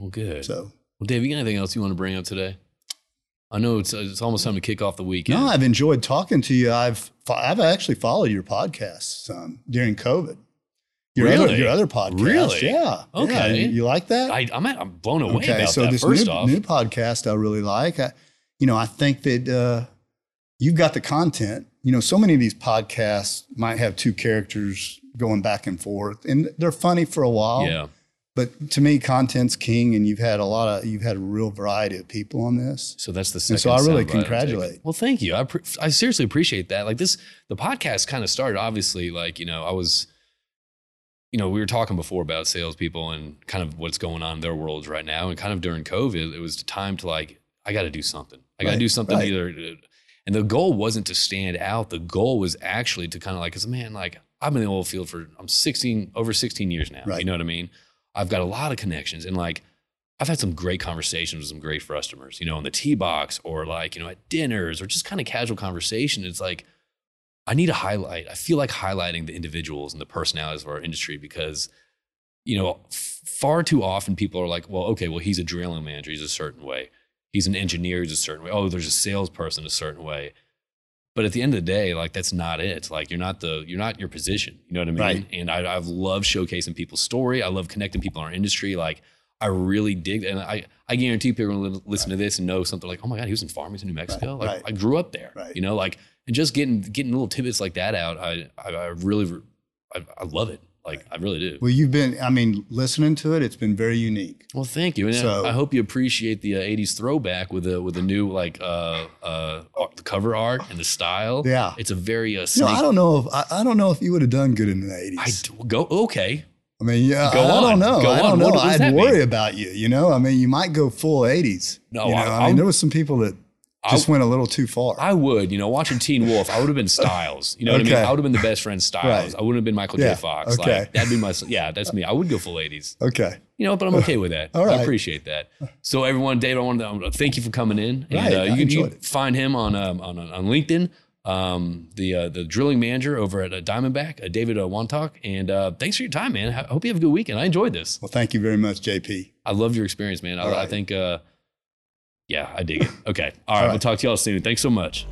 well, good. So Well, Dave, you got anything else you want to bring up today? I know it's it's almost time to kick off the weekend. no, I've enjoyed talking to you. I've I've actually followed your podcasts um, during COVID. Your other Really? your other podcast, Really? yeah. Yeah. Okay. You, you like that? I, I'm I'm blown away about so that. this First new, off, new podcast I really like. I, you know, I think that uh, you've got the content. You know, so many of these podcasts might have two characters going back and forth, and they're funny for a while. yeah, But to me, content's king, and you've had a lot of you've had a real variety of people on this. so that's the second. so I really soundbite I'm taking. congratulate. Well, thank you. I pre- I seriously appreciate that. Like this, the podcast kind of started obviously like you know I was, you know, we were talking before about salespeople and kind of what's going on in their worlds right now, and kind of during COVID, it was the time to like I got to do something. I got to Right, do something right. either. And the goal wasn't to stand out. The goal was actually to kind of like, cause a man, like I've been in the oil field for I'm 16 over 16 years now. Right. You know what I mean? I've got a lot of connections and like I've had some great conversations with some great customers, you know, in the tee box or like, you know, at dinners or just kind of casual conversation. It's like, I need to highlight, I feel like highlighting the individuals and the personalities of our industry because, you know, far too often people are like, well, okay, well, he's a drilling manager, he's a certain way. He's an engineer, he's a certain way. Oh, there's a salesperson a certain way. But at the end of the day, like that's not it. Like you're not the you're not your position. You know what I mean? Right. And I, I've loved showcasing people's story. I love connecting people in our industry. Like I really dig, and I I guarantee people are going to listen to this and know something like, oh my god, he was in Farmington, New Mexico. like right. I grew up there. Right. You know, like and just getting getting little tidbits like that out. I I, I really I, I love it. Like I really do. Well, you've been, I mean, listening to it, it's been very unique. Well, thank you, and So- I, I hope you appreciate the uh, '80s throwback with the with the new like uh, uh, the cover art and the style. Yeah. it's a very uh, No, snake. I don't know if I, I don't know if you would have done good in the 80s. I d- go okay. I mean, yeah, Go I, I don't know. Go I don't on. know. What does I'd that worry mean? about you. You know, I mean, you might go full 80s. No, you know? I- I, I'll- mean, there was some people that just went a little too far. I would, you know, watching Teen Wolf, I would have been Stiles. You know what I mean? I would have been the best friend Stiles. Right. I wouldn't have been Michael Yeah. J. Fox. Okay. Like that'd be my yeah, that's me. I would go full 80s. okay. You know, but I'm okay with that. All I appreciate that. So everyone, Dave, I want to um, thank you for coming in. And Right, uh, I you can you can find him on um, on on LinkedIn. Um, the uh, the drilling manager over at uh, Diamondback, uh, David uh, Wantuck. And uh, thanks for your time, man. I hope you have a good weekend. I enjoyed this. Well, thank you very much, JP. I love your experience, man. I, All I think, uh, yeah, I dig it. Okay. All right. All We'll talk to y'all soon. Thanks so much.